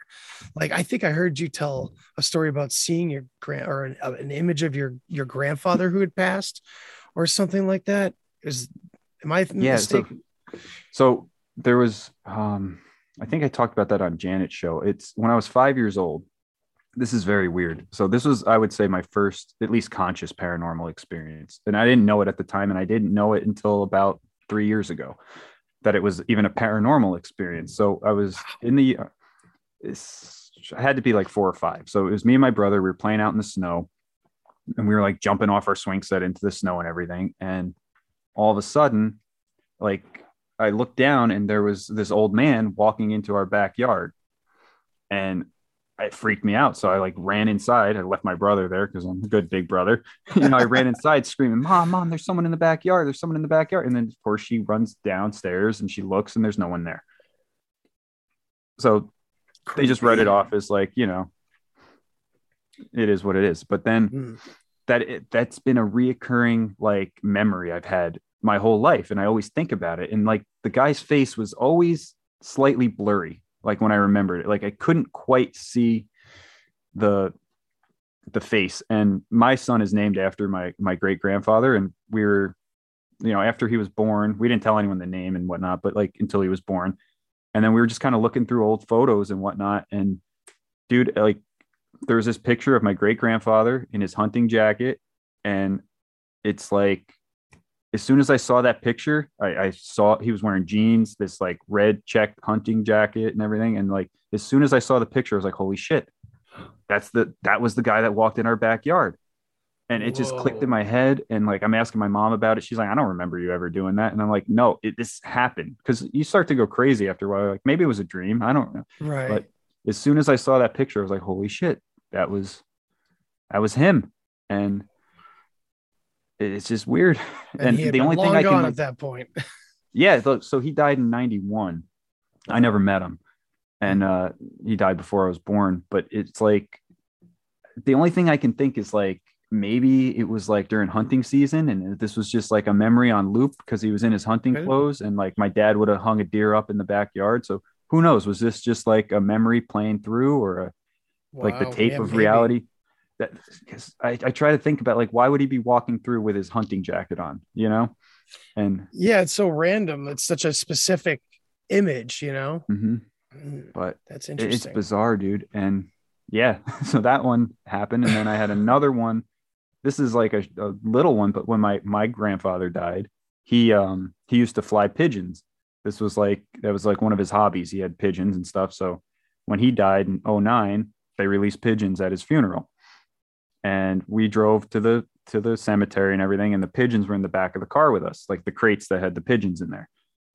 like i think i heard you tell a story about seeing your grand or an, uh, an image of your your grandfather who had passed or something like that is am i yeah. So, so there was, um, I think I talked about that on Janet's show. It's when I was five years old. This is very weird. So this was, I would say, my first, at least conscious paranormal experience, and I didn't know it at the time, and I didn't know it until about three years ago that it was even a paranormal experience. So I was in the, uh, I had to be like four or five. So it was me and my brother. We were playing out in the snow, and we were like jumping off our swing set into the snow and everything. And all of a sudden, like I looked down and there was this old man walking into our backyard and it freaked me out. So I like ran inside. I left my brother there because I'm a good big brother. you know, I ran inside screaming, Mom, Mom, there's someone in the backyard. There's someone in the backyard. And then of course she runs downstairs and she looks and there's no one there. So they just wrote it off as like, you know, it is what it is. But then Mm. that it, that's been a reoccurring like memory I've had my whole life, and I always think about it. And like the guy's face was always slightly blurry, like when I remembered it, like I couldn't quite see the the face. And my son is named after my my great grandfather, and we were, you know, after he was born, we didn't tell anyone the name and whatnot, but like until he was born, and then we were just kind of looking through old photos and whatnot, and dude, like there was this picture of my great grandfather in his hunting jacket and it's like as soon as i saw that picture I, I saw he was wearing jeans this like red check hunting jacket and everything. And like as soon as i saw the picture i was like holy shit. That's the that was the guy that walked in our backyard. And it just clicked in my head. And like i'm asking my mom about it. She's like i don't remember you ever doing that. And i'm like no it, this happened. Because you start to go crazy after a while. Like maybe it was a dream. I don't know. Right. But as soon as I saw that picture, I was like, holy shit, that was that was him. And it's just weird. and, And, the only thing I can at that point yeah, so he died in 91. I never met him. And uh he died before I was born. But it's like the only thing I can think is like maybe it was like during hunting season and this was just like a memory on loop because he was in his hunting clothes and like my dad would have hung a deer up in the backyard. So who knows? Was this just like a memory playing through or a like the tape yeah, of maybe. reality? That because I, I try to think about like why would he be walking through with his hunting jacket on, you know? And yeah it's so random it's such a specific image you know mhm. Mm, but that's interesting it's bizarre, dude. And yeah, so that one happened, and then I had another one. This is like a, a little one, but when my my grandfather died, he um he used to fly pigeons. This was like that was like one of his hobbies. He had pigeons and stuff. So when he died in 09, they released pigeons at his funeral, and we drove to the to the cemetery and everything, and the pigeons were in the back of the car with us, like the crates that had the pigeons in there.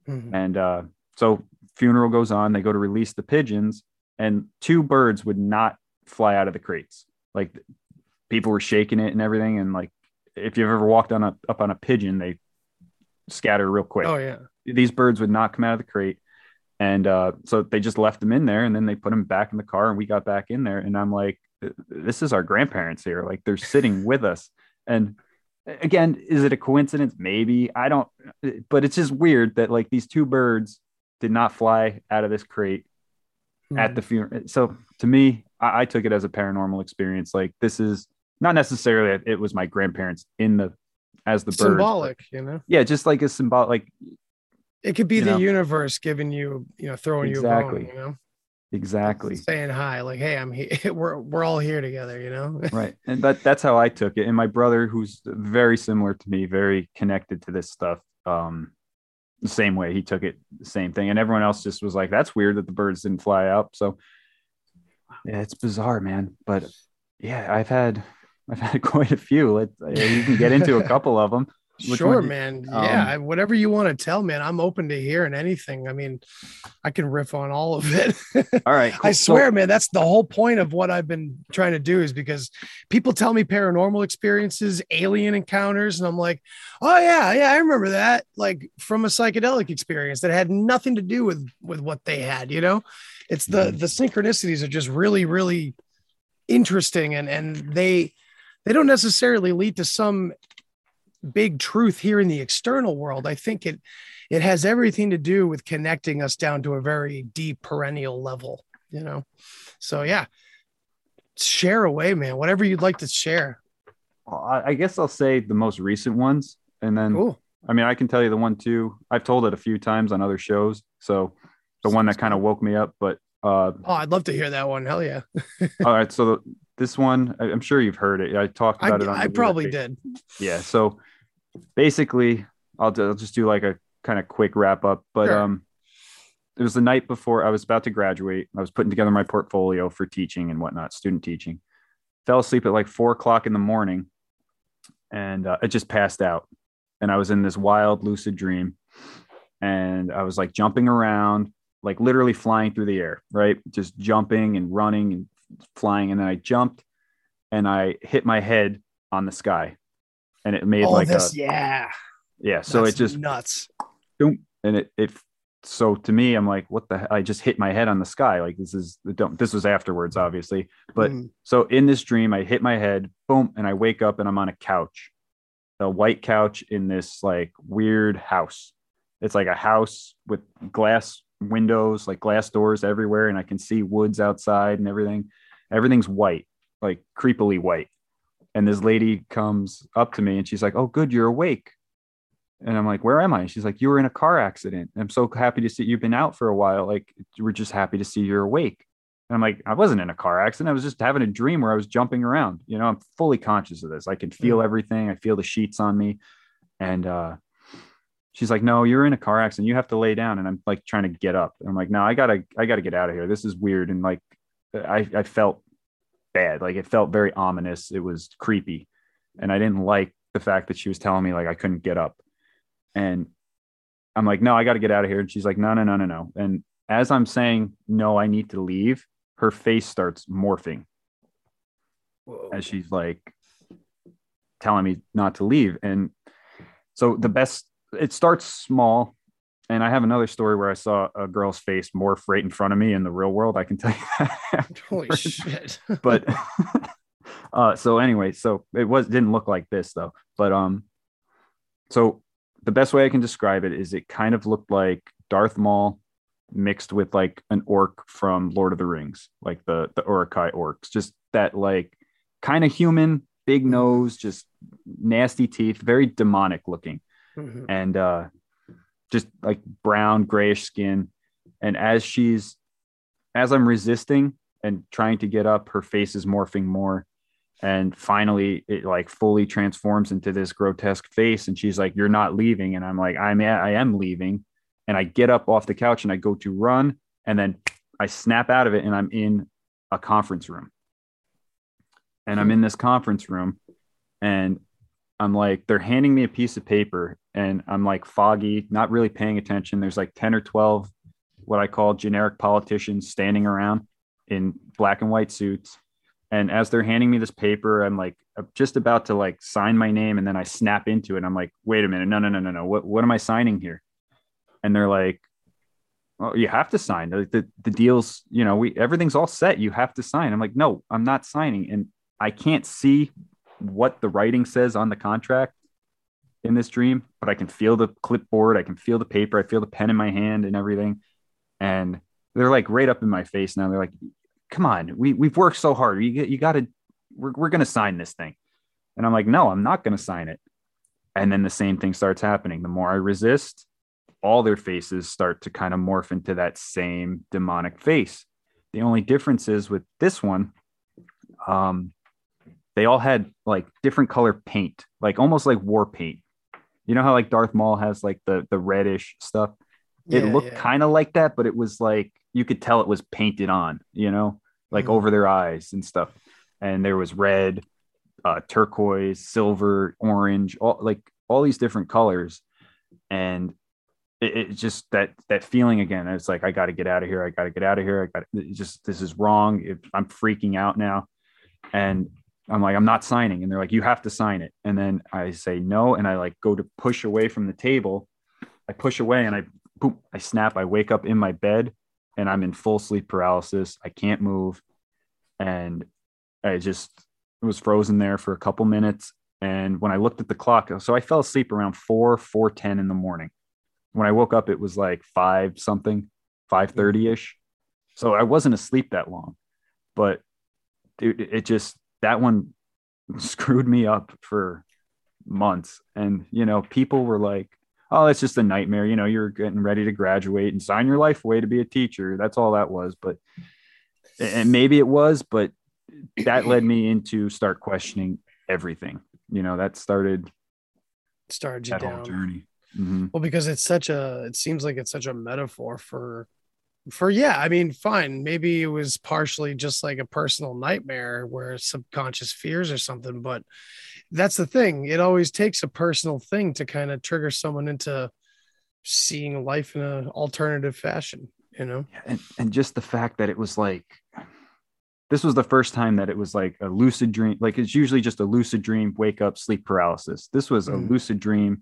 Mhm. And uh, so funeral goes on. They go to release the pigeons, and two birds would not fly out of the crates. Like people were shaking it and everything. And like if you've ever walked on a up on a pigeon, they scatter real quick. oh yeah These birds would not come out of the crate. And uh, so they just left them in there, and then they put them back in the car, and we got back in there. And I'm like, this is our grandparents here. Like they're sitting with us. And again, is it a coincidence? Maybe I don't, but it's just weird that like these two birds did not fly out of this crate at hmm. the funeral. So to me, I, I took it as a paranormal experience. Like this is not necessarily it was my grandparents in the as the birds, but symbolic you know Yeah, just like a symbol. Like it could be the know? universe giving you you know throwing Exactly. you a bone you know exactly. saying hi like hey i'm here we're, we're all here together you know? Right and that that's how i took it and my brother who's very similar to me very connected to this stuff um the same way he took it the same thing and everyone else just was like that's weird that the birds didn't fly out so yeah it's bizarre man but yeah i've had i've had quite a few Let, you can get into a couple of them which sure, man. Um, yeah, whatever you want to tell, man. I'm open to hearing anything. I mean, I can riff on all of it. all right. Cool. I swear, so, man, that's the whole point of what I've been trying to do is because people tell me paranormal experiences, alien encounters, and I'm like, oh yeah, yeah, I remember that, like from a psychedelic experience that had nothing to do with with what they had. You know, it's the mm-hmm. the synchronicities are just really, really interesting, and and they they don't necessarily lead to some big truth here in the external world. I think it it has everything to do with connecting us down to a very deep perennial level, you know. So yeah, share away, man. Whatever you'd like to share. I guess I'll say the most recent ones, and then cool. I mean I can tell you the one too. I've told it a few times on other shows, so the one that kind of woke me up. But uh, oh, I'd love to hear that one. Hell yeah! all right, so the, this one I'm sure you've heard it. I talked about I, it. on I probably did. Yeah, so basically, I'll, I'll just do like a kind of quick wrap up. But sure. um, it was the night before I was about to graduate. I was putting together my portfolio for teaching and whatnot, student teaching. Fell asleep at like four o'clock in the morning, and uh, I just passed out. And I was in this wild, lucid dream, and I was like jumping around, like literally flying through the air, right? Just jumping and running and flying. And then I jumped, and I hit my head on the sky and it made like this, a, yeah, yeah. So That's it just nuts, boom, and it it. So to me, I'm like, what the? I just hit my head on the sky. Like this is don't. This was afterwards, obviously, but mm. so in this dream, I hit my head, boom, and I wake up and I'm on a couch, a white couch in this like weird house. It's like a house with glass windows, like glass doors everywhere, and I can see woods outside and everything. Everything's white, like creepily white and this lady comes up to me and she's like, "Oh, good, you're awake." And I'm like, "Where am I?" she's like, "You were in a car accident. I'm so happy to see you've been out for a while. Like, we're just happy to see you're awake." And I'm like, "I wasn't in a car accident. I was just having a dream where I was jumping around. You know, I'm fully conscious of this. I can feel mm. everything. I feel the sheets on me." And uh, she's like, "No, you're in a car accident. You have to lay down." And I'm like trying to get up. And I'm like, "No, I gotta, I gotta get out of here. This is weird." And like, I, I felt bad. Like it felt very ominous. It was creepy. And I didn't like the fact that she was telling me like I couldn't get up. And I'm like, no, I got to get out of here. And she's like, no, no, no, no, no. And as I'm saying, no, I need to leave, her face starts morphing Whoa. as she's like telling me not to leave. And so the best, it starts small and I have another story where I saw a girl's face morph right in front of me in the real world. I can tell you that. Holy shit. but uh, so anyway, so it was didn't look like this though. But um, so the best way I can describe it is it kind of looked like Darth Maul mixed with like an orc from Lord of the Rings, like the the Uruk-hai orcs, just that like kind of human, big nose, just nasty teeth, very demonic looking. Mm-hmm. And uh just like brown grayish skin. And as she's as i'm resisting and trying to get up her face is morphing more. And finally it like fully transforms into this grotesque face. And she's like you're not leaving. And i'm like i'm i am leaving. And i get up off the couch and i go to run. And then i snap out of it and i'm in a conference room. And i'm hmm. in this conference room. And I'm like, they're handing me a piece of paper and I'm like foggy, not really paying attention. There's like 10 or 12 what I call generic politicians standing around in black and white suits. And as they're handing me this paper, I'm like just about to like sign my name and then I snap into it. I'm like, wait a minute, no, no, no, no, no. What what am I signing here? And they're like, Oh, you have to sign. The, the the deal's, you know, we everything's all set. You have to sign. I'm like, no, I'm not signing. And I can't see what the writing says on the contract in this dream, but I can feel the clipboard, I can feel the paper, I feel the pen in my hand and everything. And they're like right up in my face now. They're like, come on, we, we've worked so hard. You, you got to, we're, we're going to sign this thing. And I'm like, no, I'm not going to sign it. And then the same thing starts happening. The more I resist, all their faces start to kind of morph into that same demonic face. the only difference is with this one, um, they all had like different color paint, like almost like war paint. You know how like Darth Maul has like the the reddish stuff. It Yeah, looked yeah. kind of like that, but it was like you could tell it was painted on. You know, like Mhm. over their eyes and stuff. And there was red, uh, turquoise, silver, orange, all like all these different colors. And it, it just that that feeling again. It's like I got to get out of here. I got to get out of here. I got just this is wrong. If I'm freaking out now, and I'm like I'm not signing, and they're like you have to sign it, and then I say no, and I like go to push away from the table. I push away, and I boom, I snap. I wake up in my bed, and I'm in full sleep paralysis. I can't move, and I just was frozen there for a couple minutes. And when I looked at the clock, so I fell asleep around four, four ten in the morning when I woke up, it was like five something, five thirty ish. So I wasn't asleep that long, but it, it just that one screwed me up for months. And you know, people were like, "Oh, it's just a nightmare." You know, you're getting ready to graduate and sign your life away to be a teacher. That's all that was. But and maybe it was, but that led me into start questioning everything. You know, that started started you that down. whole journey. Mhm. Well, because it's such a, it seems like it's such a metaphor for, for yeah. I mean, fine. Maybe it was partially just like a personal nightmare where subconscious fears or something. But that's the thing. It always takes a personal thing to kind of trigger someone into seeing life in an alternative fashion. You know? and, and just the fact that it was like this was the first time that it was like a lucid dream like it's usually just a lucid dream wake up sleep paralysis this was a Mm. lucid dream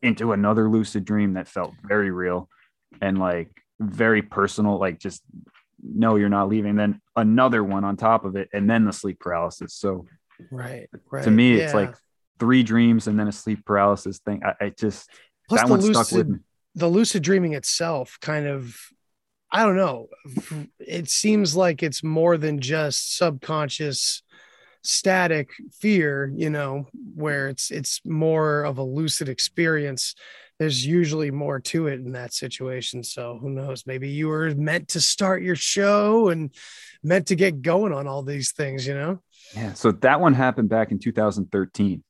into another lucid dream that felt very real and like very personal like just no you're not leaving then another one on top of it and then the sleep paralysis so Right. Right. to me it's like three dreams and then a sleep paralysis thing i, I just Plus that one stuck with me the lucid dreaming itself kind of i don't know it seems like it's more than just subconscious static fear you know where it's it's more of a lucid experience there's usually more to it in that situation so who knows maybe you were meant to start your show and meant to get going on all these things you know yeah so that one happened back in 2013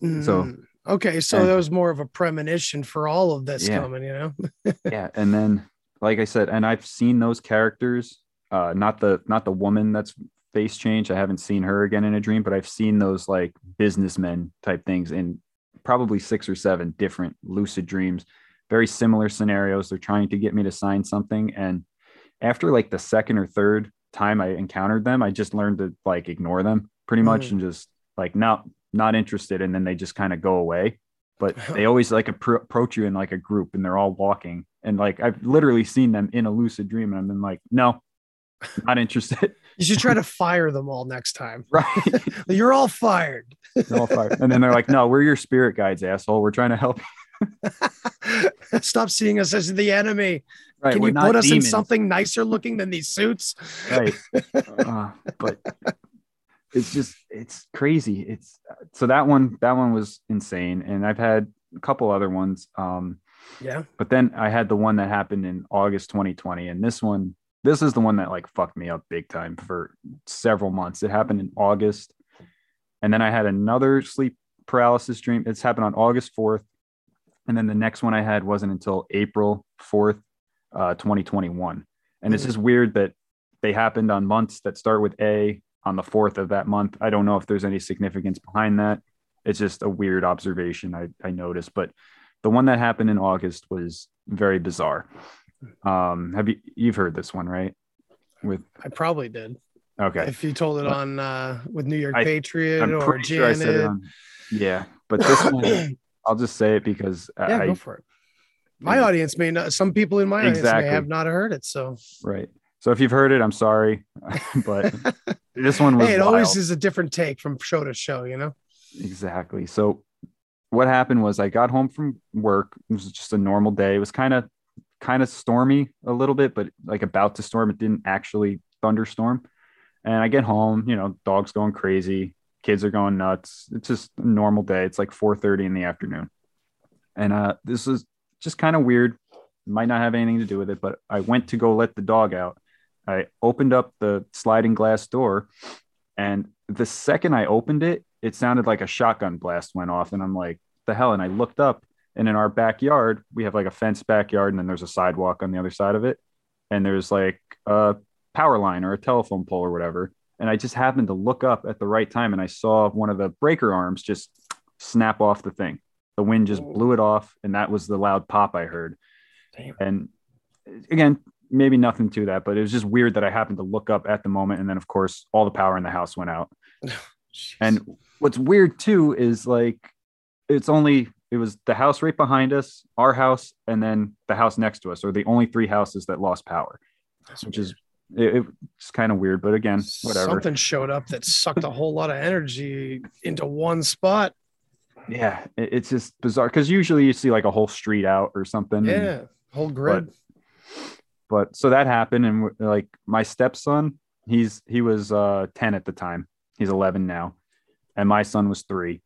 So- Mm. okay so and- that was more of a premonition for all of this Yeah. coming you know yeah and then like i said and i've seen those characters uh not the not the woman that's face change i haven't seen her again in a dream but i've seen those like businessmen type things in probably six or seven different lucid dreams very similar scenarios. They're trying to get me to sign something. And after like the second or third time i encountered them i just learned to like ignore them pretty much Mhm. and just like not not interested. And then they just kind of go away. But they always like appro- approach you in like a group and they're all walking. And like i've literally seen them in a lucid dream and i've been like no not interested you should try to fire them all next time right You're all fired. all fired. and then they're like no we're your spirit guides asshole we're trying to help you." Stop seeing us as the enemy. right Can you put us in something nicer looking than these suits? right Uh, but it's just it's crazy it's so that one that one was insane and i've had a couple other ones um Yeah. but then I had the one that happened in August 2020, and this one, this is the one that like fucked me up big time for several months. It happened in August, and then I had another sleep paralysis dream. It's happened on August 4th, and then the next one I had wasn't until April 4th, uh, 2021. And it's Mhm. just weird that they happened on months that start with A on the 4th of that month. I don't know if there's any significance behind that. It's just a weird observation I, I noticed, but the one that happened in August was very bizarre. Um, have you you've heard this one, right? With I probably did. okay, If you told it But- on uh with New York I- Patriot I'm or pretty sure I said it on. Yeah, but this one, I'll just say it because yeah, I go for it. My Yeah. audience may not some people in my audience may have not heard it. So right. So if you've heard it, I'm sorry, but this one was hey, it always is a different take from show to show, you know? Exactly. So what happened was I got home from work. It was just a normal day. It was kind of kind of stormy a little bit, but like about to storm. It didn't actually thunderstorm. And I get home, you know, dog's going crazy, kids are going nuts. It's just a normal day. It's like 4:30 in the afternoon. And uh this is just kind of weird. Might not have anything to do with it, but I went to go let the dog out I opened up the sliding glass door, and the second I opened it, it sounded like a shotgun blast went off, and I'm like, "The hell!" And I looked up, and in our backyard, we have like a fenced backyard, and then there's a sidewalk on the other side of it, and there's like a power line or a telephone pole or whatever. And I just happened to look up at the right time, and I saw one of the breaker arms just snap off the thing. The wind just oh. blew it off, and that was the loud pop I heard. Damn. And again, maybe nothing to that, but it was just weird that I happened to look up at the moment. And then, of course, all the power in the house went out. and what's weird too is like it's only it was the house right behind us, our house, and then the house next to us are the only three houses that lost power, That's which weird. is it, it's kind of weird. But again, whatever. Something showed up that sucked a whole lot of energy into one spot. Yeah, it, it's just bizarre because usually you see like a whole street out or something. Yeah, and, whole grid. But, but so that happened, and like my stepson, he's he was uh 10 at the time. He's 11 now, and my son was three.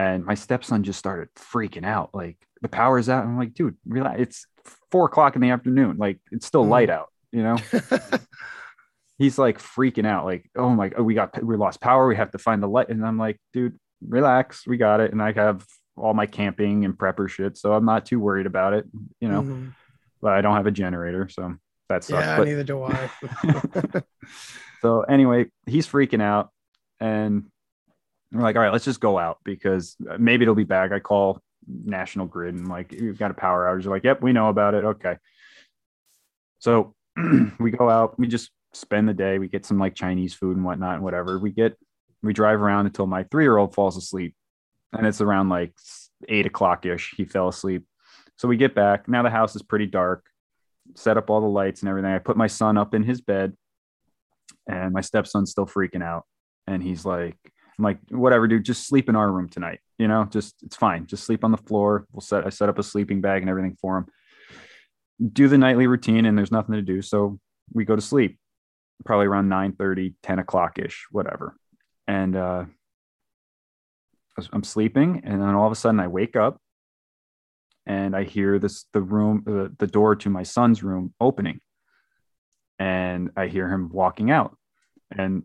And my stepson just started freaking out. Like the power's out. I'm like, dude, relax. It's four o'clock in the afternoon. Like it's still mm. light out, you know? He's like freaking out, like, oh my, oh, we got, we lost power. We have to find the light. And I'm like, dude, relax. We got it. And I have all my camping and prepper shit. So I'm not too worried about it, you know? Mm-hmm. But I don't have a generator. So that sucks. Yeah, but... neither do I. so anyway, he's freaking out. And we're like, all right, let's just go out because uh, maybe it'll be back. I call National Grid and like, you've got a power outage. They're like, yep, we know about it. Okay. So we go out, we just spend the day, we get some like Chinese food and whatnot and whatever. We get, we drive around until my three year old falls asleep. And it's around like eight o'clock ish. He fell asleep. So we get back. Now the house is pretty dark, set up all the lights and everything. I put my son up in his bed and my stepson's still freaking out. And he's like, I'm like, whatever, dude, just sleep in our room tonight. You know, just it's fine. Just sleep on the floor. We'll set I set up a sleeping bag and everything for him. Do the nightly routine, and there's nothing to do. So we go to sleep probably around 9 30, 10 o'clock ish, whatever. And uh I'm sleeping, and then all of a sudden I wake up and I hear this the room uh, the door to my son's room opening. And I hear him walking out. And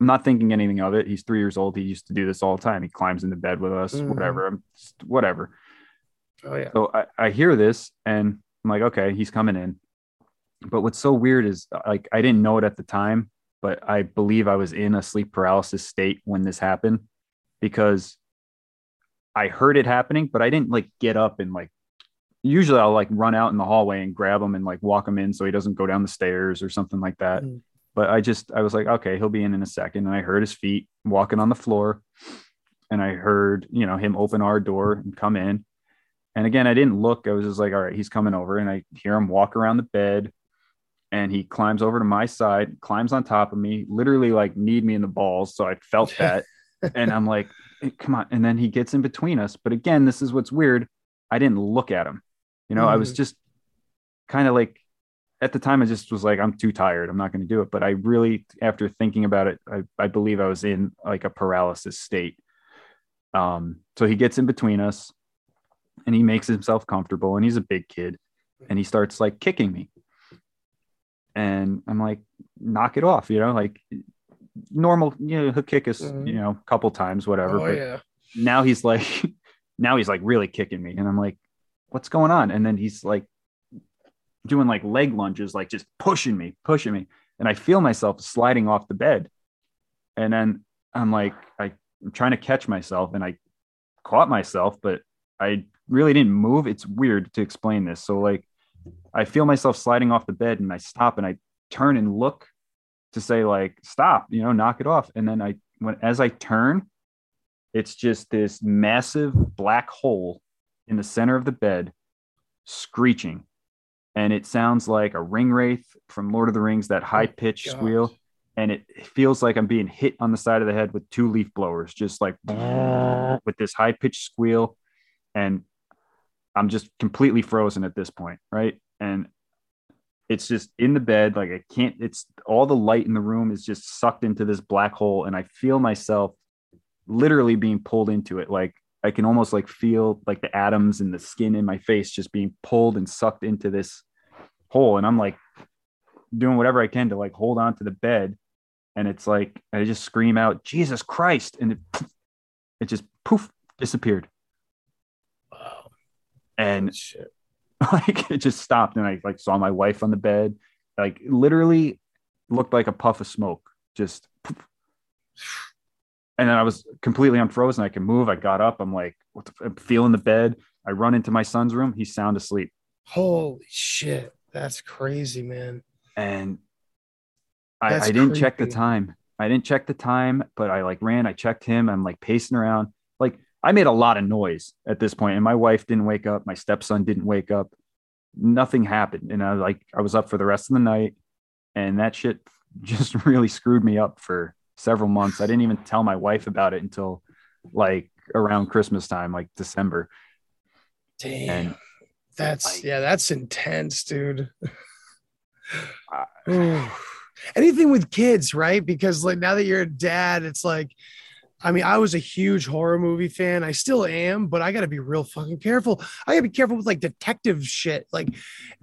I'm not thinking anything of it. He's three years old. He used to do this all the time. He climbs into bed with us, mm. whatever, whatever. Oh yeah. So I, I hear this and I'm like, okay, he's coming in. But what's so weird is like I didn't know it at the time, but I believe I was in a sleep paralysis state when this happened because I heard it happening, but I didn't like get up and like usually I'll like run out in the hallway and grab him and like walk him in so he doesn't go down the stairs or something like that. Mm. But I just, I was like, okay, he'll be in in a second. And I heard his feet walking on the floor. And I heard, you know, him open our door and come in. And again, I didn't look. I was just like, all right, he's coming over. And I hear him walk around the bed and he climbs over to my side, climbs on top of me, literally like kneed me in the balls. So I felt that. and I'm like, come on. And then he gets in between us. But again, this is what's weird. I didn't look at him. You know, mm. I was mm. just kind of like at the time I just was like, I'm too tired. I'm not going to do it. But I really, after thinking about it, I, I believe I was in like a paralysis state. Um, so he gets in between us and he makes himself comfortable and he's a big kid and he starts like kicking me. And I'm like, knock it off, you know, like normal, you know, he'll kick us, mm-hmm. you know, a couple times, whatever. Oh, but yeah. now he's like, now he's like really kicking me. And I'm like, what's going on? And then he's like doing like leg lunges, like just pushing me, pushing me. And I feel myself sliding off the bed. And then I'm like, I, I'm trying to catch myself and I caught myself, but I really didn't move. It's weird to explain this. So, like, I feel myself sliding off the bed and I stop and I turn and look to say, like, stop, you know, knock it off. And then I, when, as I turn, it's just this massive black hole in the center of the bed screeching and it sounds like a ring wraith from Lord of the Rings, that high pitched oh, squeal. And it feels like I'm being hit on the side of the head with two leaf blowers, just like with this high pitched squeal. And I'm just completely frozen at this point. Right. And it's just in the bed. Like I can't, it's all the light in the room is just sucked into this black hole. And I feel myself literally being pulled into it. Like I can almost like feel like the atoms and the skin in my face just being pulled and sucked into this hole. And I'm like doing whatever I can to like hold on to the bed. And it's like I just scream out, Jesus Christ. And it, it just poof disappeared. Wow. And Shit. like it just stopped. And I like saw my wife on the bed, like literally looked like a puff of smoke. Just poof. and then I was completely unfrozen. I can move. I got up. I'm like, what the, I'm feeling the bed. I run into my son's room. He's sound asleep. Holy shit. That's crazy, man. and I, I didn't check the time. I didn't check the time, but I like ran. I checked him. I'm like pacing around. Like I made a lot of noise at this point, and my wife didn't wake up. My stepson didn't wake up. Nothing happened, and I was like, I was up for the rest of the night, and that shit just really screwed me up for several months. I didn't even tell my wife about it until like around Christmas time, like December. Damn. And That's like- yeah, that's intense, dude. Anything with kids, right? Because like now that you're a dad, it's like, I mean, I was a huge horror movie fan. I still am, but I got to be real fucking careful. I got to be careful with like detective shit, like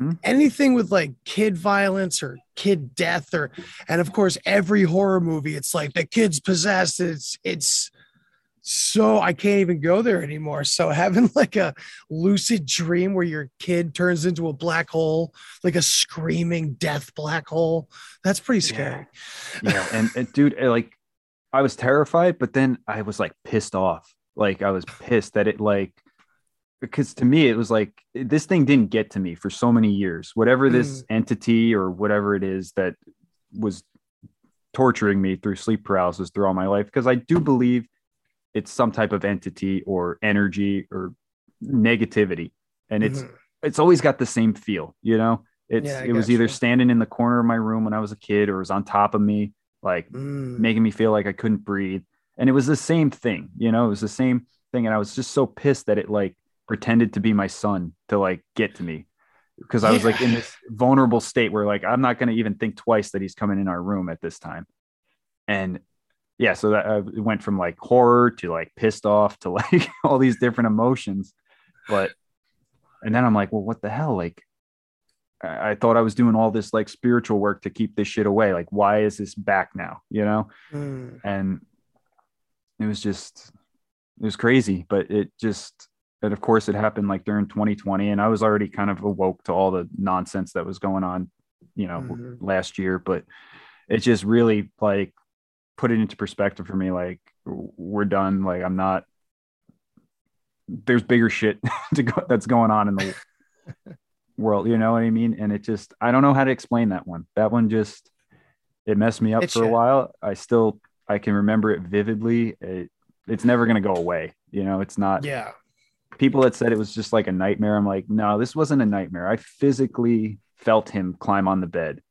Mhm. anything with like kid violence or kid death, or and of course every horror movie, it's like the kid's possessed. It's it's so I can't even go there anymore. So having like a lucid dream where your kid turns into a black hole, like a screaming death black hole, that's pretty scary. yeah and, and dude eh, like i was terrified but then i was like pissed off. Like i was pissed that it like because to me it was like this thing didn't get to me for so many years. Whatever this entity or whatever it is that was torturing me through sleep paralysis through all my life because i do believe it's some type of entity or energy or negativity. And it's Mhm. it's always got the same feel, you know. It's Yeah, it was either standing in the corner of my room when I was a kid or it was on top of me, like Mm. making me feel like I couldn't breathe. And it was the same thing, you know, it was the same thing. And I was just so pissed that it like pretended to be my son to like get to me. Because I was like in this vulnerable state where like I'm not gonna even think twice that he's coming in our room at this time. And yeah, so that uh, it went from like horror to like pissed off to like all these different emotions. But and then I'm like, well, what the hell? Like, I, thought I was doing all this like spiritual work to keep this shit away. Like, why is this back now? You know? Mm. And it was just, it was crazy. But it just, and of course, it happened like during 2020, and I was already kind of awoke to all the nonsense that was going on, you know, Mhm. last year. But it just really like put it into perspective for me. Like, we're done. Like, I'm not there's bigger shit to go, that's going on in the world. You know what I mean? And it just, I don't know how to explain that one. That one just, it messed me up for a while. I still, I can remember it vividly. It, it's never going to go away. You know, it's not Yeah. people that said it was just like a nightmare. I'm like, no, this wasn't a nightmare. I physically felt him climb on the bed.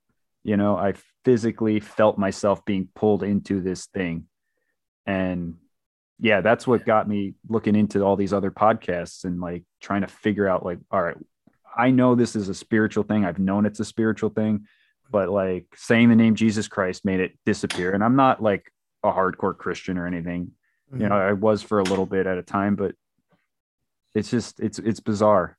You know, I physically felt myself being pulled into this thing. And yeah, that's what got me looking into all these other podcasts and like trying to figure out like, all right, I know this is a spiritual thing. I've known it's a spiritual thing, but like saying the name Jesus Christ made it disappear. And I'm not like a hardcore Christian or anything. You know, mm-hmm. I was for a little bit at a time, but it's just it's it's bizarre.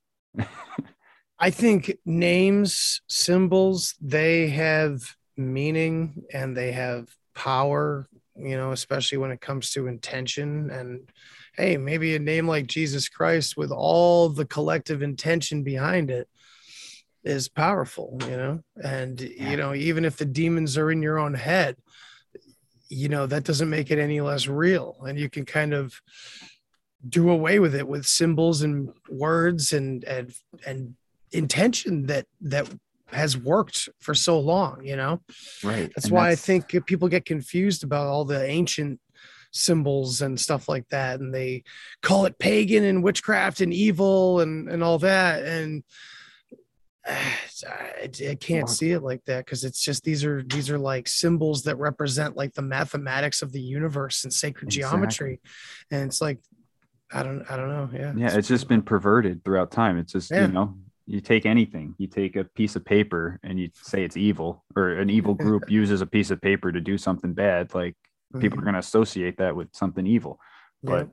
I think names, symbols, they have meaning and they have power, you know, especially when it comes to intention. And hey, maybe a name like Jesus Christ with all the collective intention behind it is powerful, you know. And, you know, even if the demons are in your own head, you know, that doesn't make it any less real. And you can kind of do away with it with symbols and words and and and intention that that has worked for so long you know Right. that's why i think people get confused about all the ancient symbols and stuff like that and they call it pagan and witchcraft and evil and and all that and I, I can't see it like that because it's just these are these are like symbols that represent like the mathematics of the universe and sacred geometry and it's like i don't i don't know yeah yeah, it's just been perverted throughout time. It's just, Yeah. you know, you take anything, you take a piece of paper and you say it's evil, or an evil group uses a piece of paper to do something bad. Like people are going to associate that with something evil. But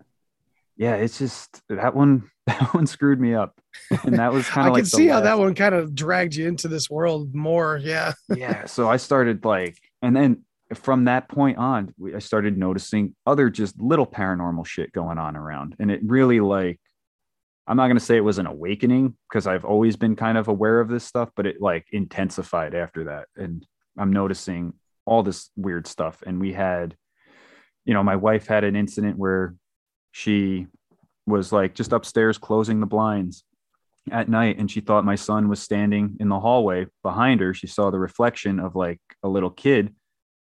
yeah, it's just that one that one screwed me up. And that was kind of can like the see how that one kind of dragged you into this world more. Yeah. yeah so i started like and then from that point on i started noticing other just little paranormal shit going on around and it really like i'm not going to say it was an awakening because i've always been kind of aware of this stuff but it like intensified after that and i'm noticing all this weird stuff and we had you know my wife had an incident where she was like just upstairs closing the blinds at night and she thought my son was standing in the hallway behind her. She saw the reflection of like a little kid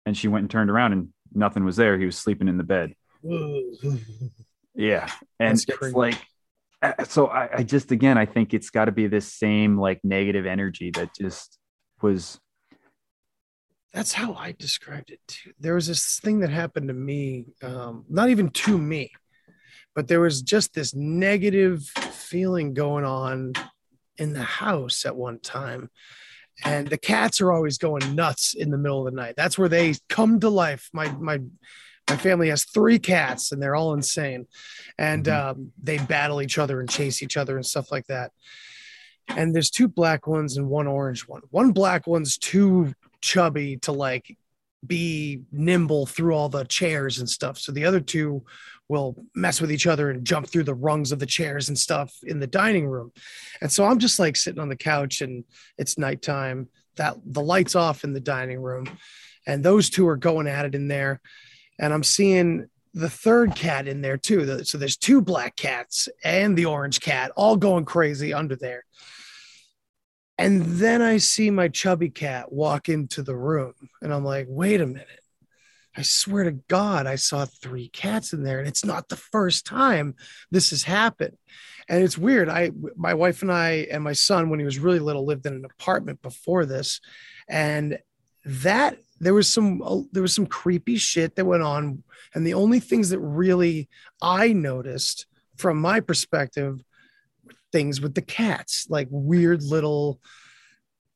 and she went and turned around and nothing was there. He was sleeping in the bed. Yeah. And That's it's crazy. like uh, so I, I just again i think it's got to be this same like negative energy that just was That's how I described it too. There was this thing that happened to me, um, not even to me, but there was just this negative feeling going on in the house at one time. And the cats are always going nuts in the middle of the night. That's where they come to life. My my my family has three cats and they're all insane. And um, they battle each other and chase each other and stuff like that. And there's two black ones and one orange one. One black one's too chubby to like be nimble through all the chairs and stuff. So the other two will mess with each other and jump through the rungs of the chairs and stuff in the dining room. And so I'm just like sitting on the couch and it's nighttime. That the lights off in the dining room, and those two are going at it in there. And I'm seeing the third cat in there too. So there's two black cats and the orange cat all going crazy under there. And then I see my chubby cat walk into the room, and I'm like, wait a minute. I swear to God, I saw three cats in there, and it's not the first time this has happened. And it's weird. I, my wife and I, and my son, when he was really little, lived in an apartment before this, and that there was some uh, there was some creepy shit that went on, and the only things that really I noticed from my perspective things with the cats, like weird little,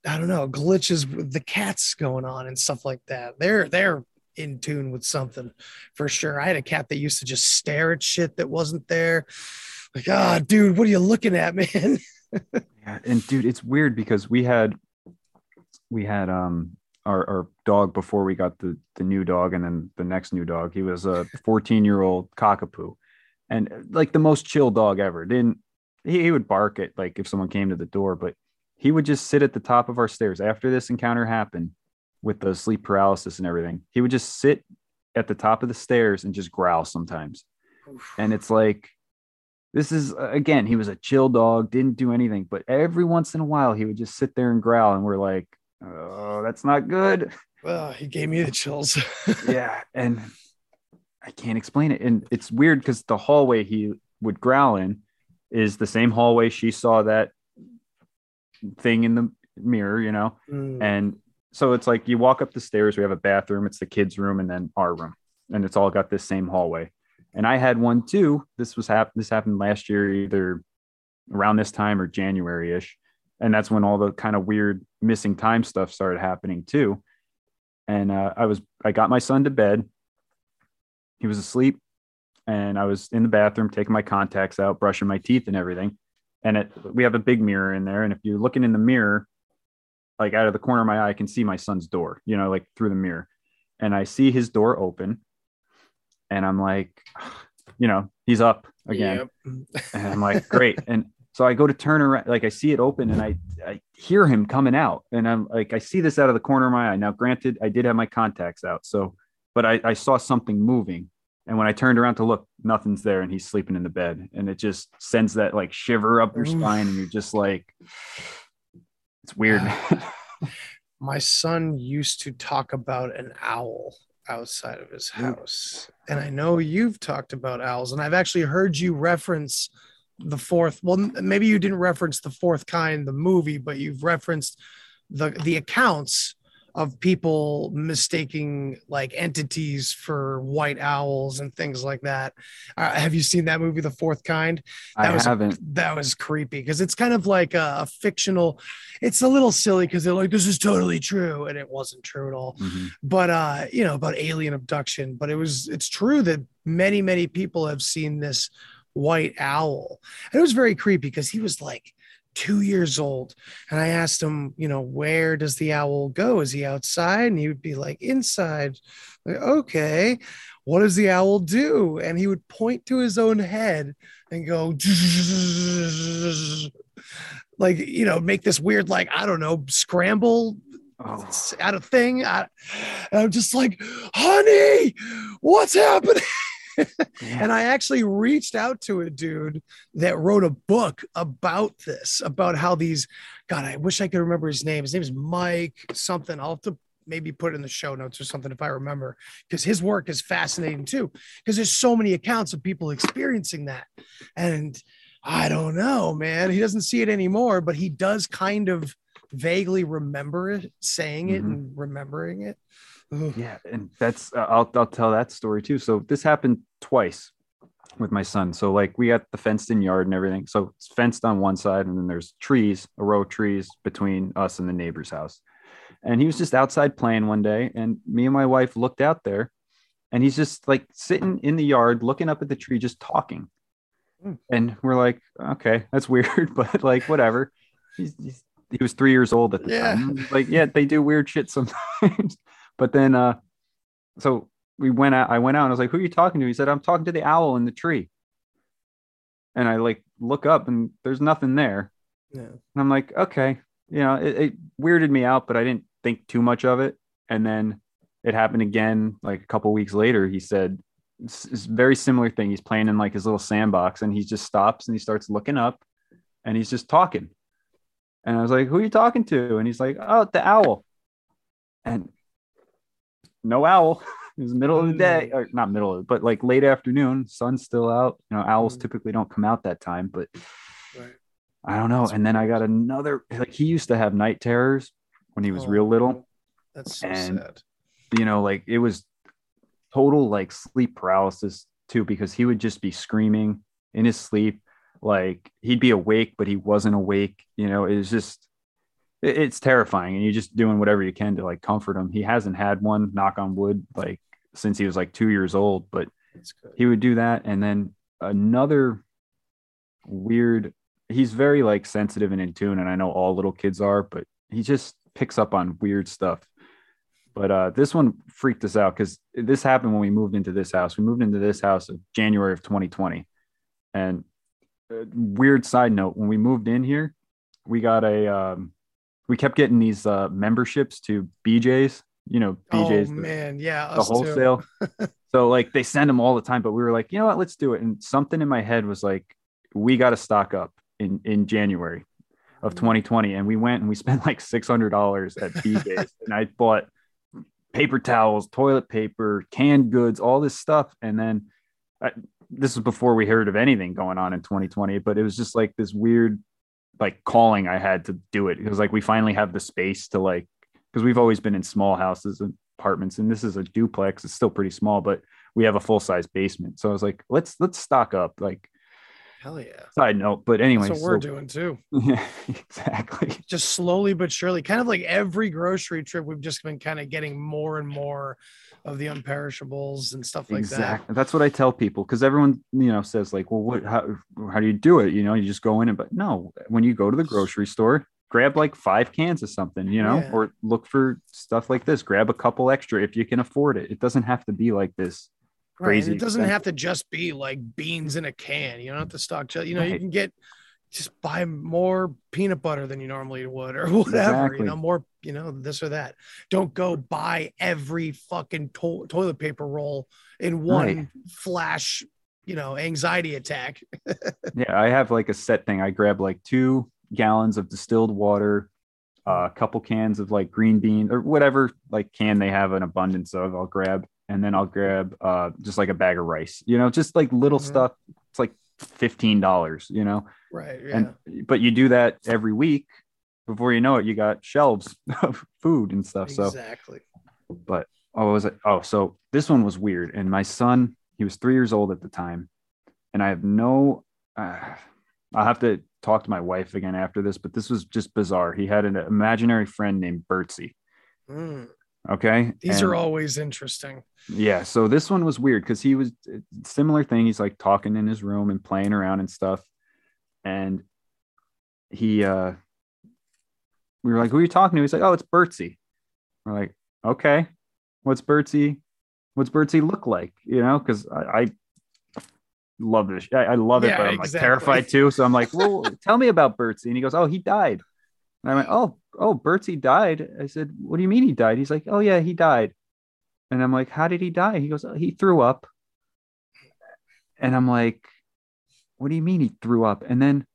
I don't know, glitches with the cats going on and stuff like that. They're they're in tune with something for sure. I had a cat that used to just stare at shit that wasn't there. Like, ah, dude, what are you looking at, man? Yeah, and dude, it's weird because we had we had um our, our dog before we got the the new dog and then the next new dog. He was a 14 year old cockapoo, and like the most chill dog ever. Didn't he, he would bark at like if someone came to the door, but he would just sit at the top of our stairs after this encounter happened with the sleep paralysis and everything. He would just sit at the top of the stairs and just growl sometimes, and it's like this is again he was a chill dog didn't do anything but every once in a while he would just sit there and growl and we're like oh that's not good Well, he gave me the chills. yeah and i can't explain it and it's weird because the hallway he would growl in is the same hallway she saw that thing in the mirror you know? Mm. and so it's like you walk up the stairs we have a bathroom it's the kids room and then our room and it's all got this same hallway. And i had one too. This was hap- this happened last year either around this time or january-ish. And that's when all the kind of weird missing time stuff started happening too. And uh, i was i got my son to bed. He was asleep and i was in the bathroom taking my contacts out brushing my teeth and everything and it, we have a big mirror in there and if you're looking in the mirror like out of the corner of my eye, I can see my son's door, you know, like through the mirror. And I see his door open. And I'm like, you know, he's up again. Yep. And I'm like, great. And so I go to turn around, like I see it open and I, I hear him coming out. And I'm like, I see this out of the corner of my eye. Now, granted, I did have my contacts out. So, but I, I saw something moving. And when I turned around to look, nothing's there. And he's sleeping in the bed. And it just sends that like shiver up your Oof. spine. And you're just like, it's weird. my son used to talk about an owl outside of his house. And I know you've talked about owls, and I've actually heard you reference the fourth. Well, maybe you didn't reference the fourth kind, the movie, but you've referenced the the accounts of people mistaking like entities for white owls and things like that. Uh, have you seen that movie, The Fourth Kind? I was haven't. that was creepy because it's kind of like a, a fictional it's a little silly because they're like this is totally true and it wasn't true at all Mhm. but uh you know about alien abduction but it was it's true that many many people have seen this white owl. And it was very creepy because he was like two years old. And I asked him, you know, where does the owl go? Is he outside? And he would be like, inside. Like, okay. What does the owl do? And he would point to his own head and go, like, you know, make this weird, like, I don't know, scramble oh. out of thing. I, I'm just like, honey, what's happening? and I actually reached out to a dude that wrote a book about this, about how these, God, I wish I could remember his name. His name is Mike something. I'll have to maybe put it in the show notes or something if I remember, because his work is fascinating too. Because there's so many accounts of people experiencing that. And I don't know, man. He doesn't see it anymore, but he does kind of vaguely remember it, saying it mm-hmm. and remembering it. Yeah, and that's uh, I'll I'll tell that story too. So this happened twice with my son. So like we got the fenced in yard and everything. So it's fenced on one side, and then there's trees, a row of trees between us and the neighbor's house. And he was just outside playing one day, and me and my wife looked out there, and he's just like sitting in the yard, looking up at the tree, just talking. Mm. And we're like, okay, that's weird, but like whatever. He's, he's, he was three years old at the yeah. time. Like, yeah, they do weird shit sometimes. But then, uh, so we went out. I went out and I was like, "Who are you talking to?" He said, "I'm talking to the owl in the tree." And I like look up and there's nothing there. Yeah. And I'm like, okay, you know, it, it weirded me out, but I didn't think too much of it. And then it happened again, like a couple weeks later. He said, it's, it's very similar thing. He's playing in like his little sandbox, and he just stops and he starts looking up, and he's just talking. And I was like, "Who are you talking to?" And he's like, "Oh, the owl." And no owl. it was middle of the day, mm. or not middle of, but like late afternoon. Sun's still out. You know, owls mm. typically don't come out that time, but right. I don't know. That's and then I got another. Like he used to have night terrors when he was oh, real little. That's so and, sad. You know, like it was total like sleep paralysis too, because he would just be screaming in his sleep. Like he'd be awake, but he wasn't awake. You know, it was just it's terrifying and you're just doing whatever you can to like comfort him. He hasn't had one knock on wood like since he was like two years old but he would do that. And then another weird he's very like sensitive and in tune and i know all little kids are but he just picks up on weird stuff. But uh, this one freaked us out because this happened when we moved into this house. We moved into this house of january of 2020 and uh, weird side note when we moved in here we got a um, we kept getting these uh, memberships to BJ's, you know, BJ's. Oh, the, man, yeah, the wholesale. so like they send them all the time, but we were like, you know what, let's do it. And something in my head was like, we got to stock up in in January of 2020, mm-hmm. and we went and we spent like six hundred dollars at BJ's, and I bought paper towels, toilet paper, canned goods, all this stuff, and then. I, this was before we heard of anything going on in 2020, but it was just like this weird like calling I had to do it. Because like we finally have the space to like because we've always been in small houses and apartments and this is a duplex it's still pretty small but we have a full size basement. So I was like let's let's stock up like hell yeah. side note but anyway what we're doing too. Yeah exactly. Just slowly but surely kind of like every grocery trip we've just been kind of getting more and more of the unperishables and stuff like that. exactly. that. That's what I tell people because everyone, you know, says like, well, what, how, how do you do it? You know, you just go in and, but no, when you go to the grocery store, grab like five cans of something, you know, yeah. or look for stuff like this, grab a couple extra if you can afford it. It doesn't have to be like this crazy. Right. It doesn't expensive. have to just be like beans in a can. You don't have to stock, you know, right. you can get just buy more peanut butter than you normally would or whatever exactly. you know more you know this or that don't go buy every fucking to- toilet paper roll in one right. flash you know anxiety attack yeah i have like a set thing i grab like two gallons of distilled water uh, a couple cans of like green bean or whatever like can they have an abundance of i'll grab and then i'll grab uh, just like a bag of rice you know just like little mm-hmm. stuff it's like $15 you know Right. Yeah. And but you do that every week. Before you know it, you got shelves of food and stuff. Exactly. So exactly. But oh, was it? Oh, so this one was weird. And my son, he was three years old at the time, and I have no. Uh, I'll have to talk to my wife again after this, but this was just bizarre. He had an imaginary friend named Bertsy. Mm. Okay. These And- are always interesting. Yeah. So this one was weird because he was similar thing. He's like talking in his room and playing around and stuff. And he, uh, we were like, who are you talking to? He's like, oh, it's Bertsy. We're like, okay, what's Bertsy? What's Bertsy look like? You know, because I, I love this. I, I love it, Yeah, but I'm like terrified too. So I'm like, well, tell me about Bertsy. And he goes, oh, he died. And I went, oh, oh, Bertsy died. I said, what do you mean he died? He's like, oh yeah, he died. And I'm like, how did he die? He goes, oh, he threw up. And I'm like, what do you mean he threw up? And then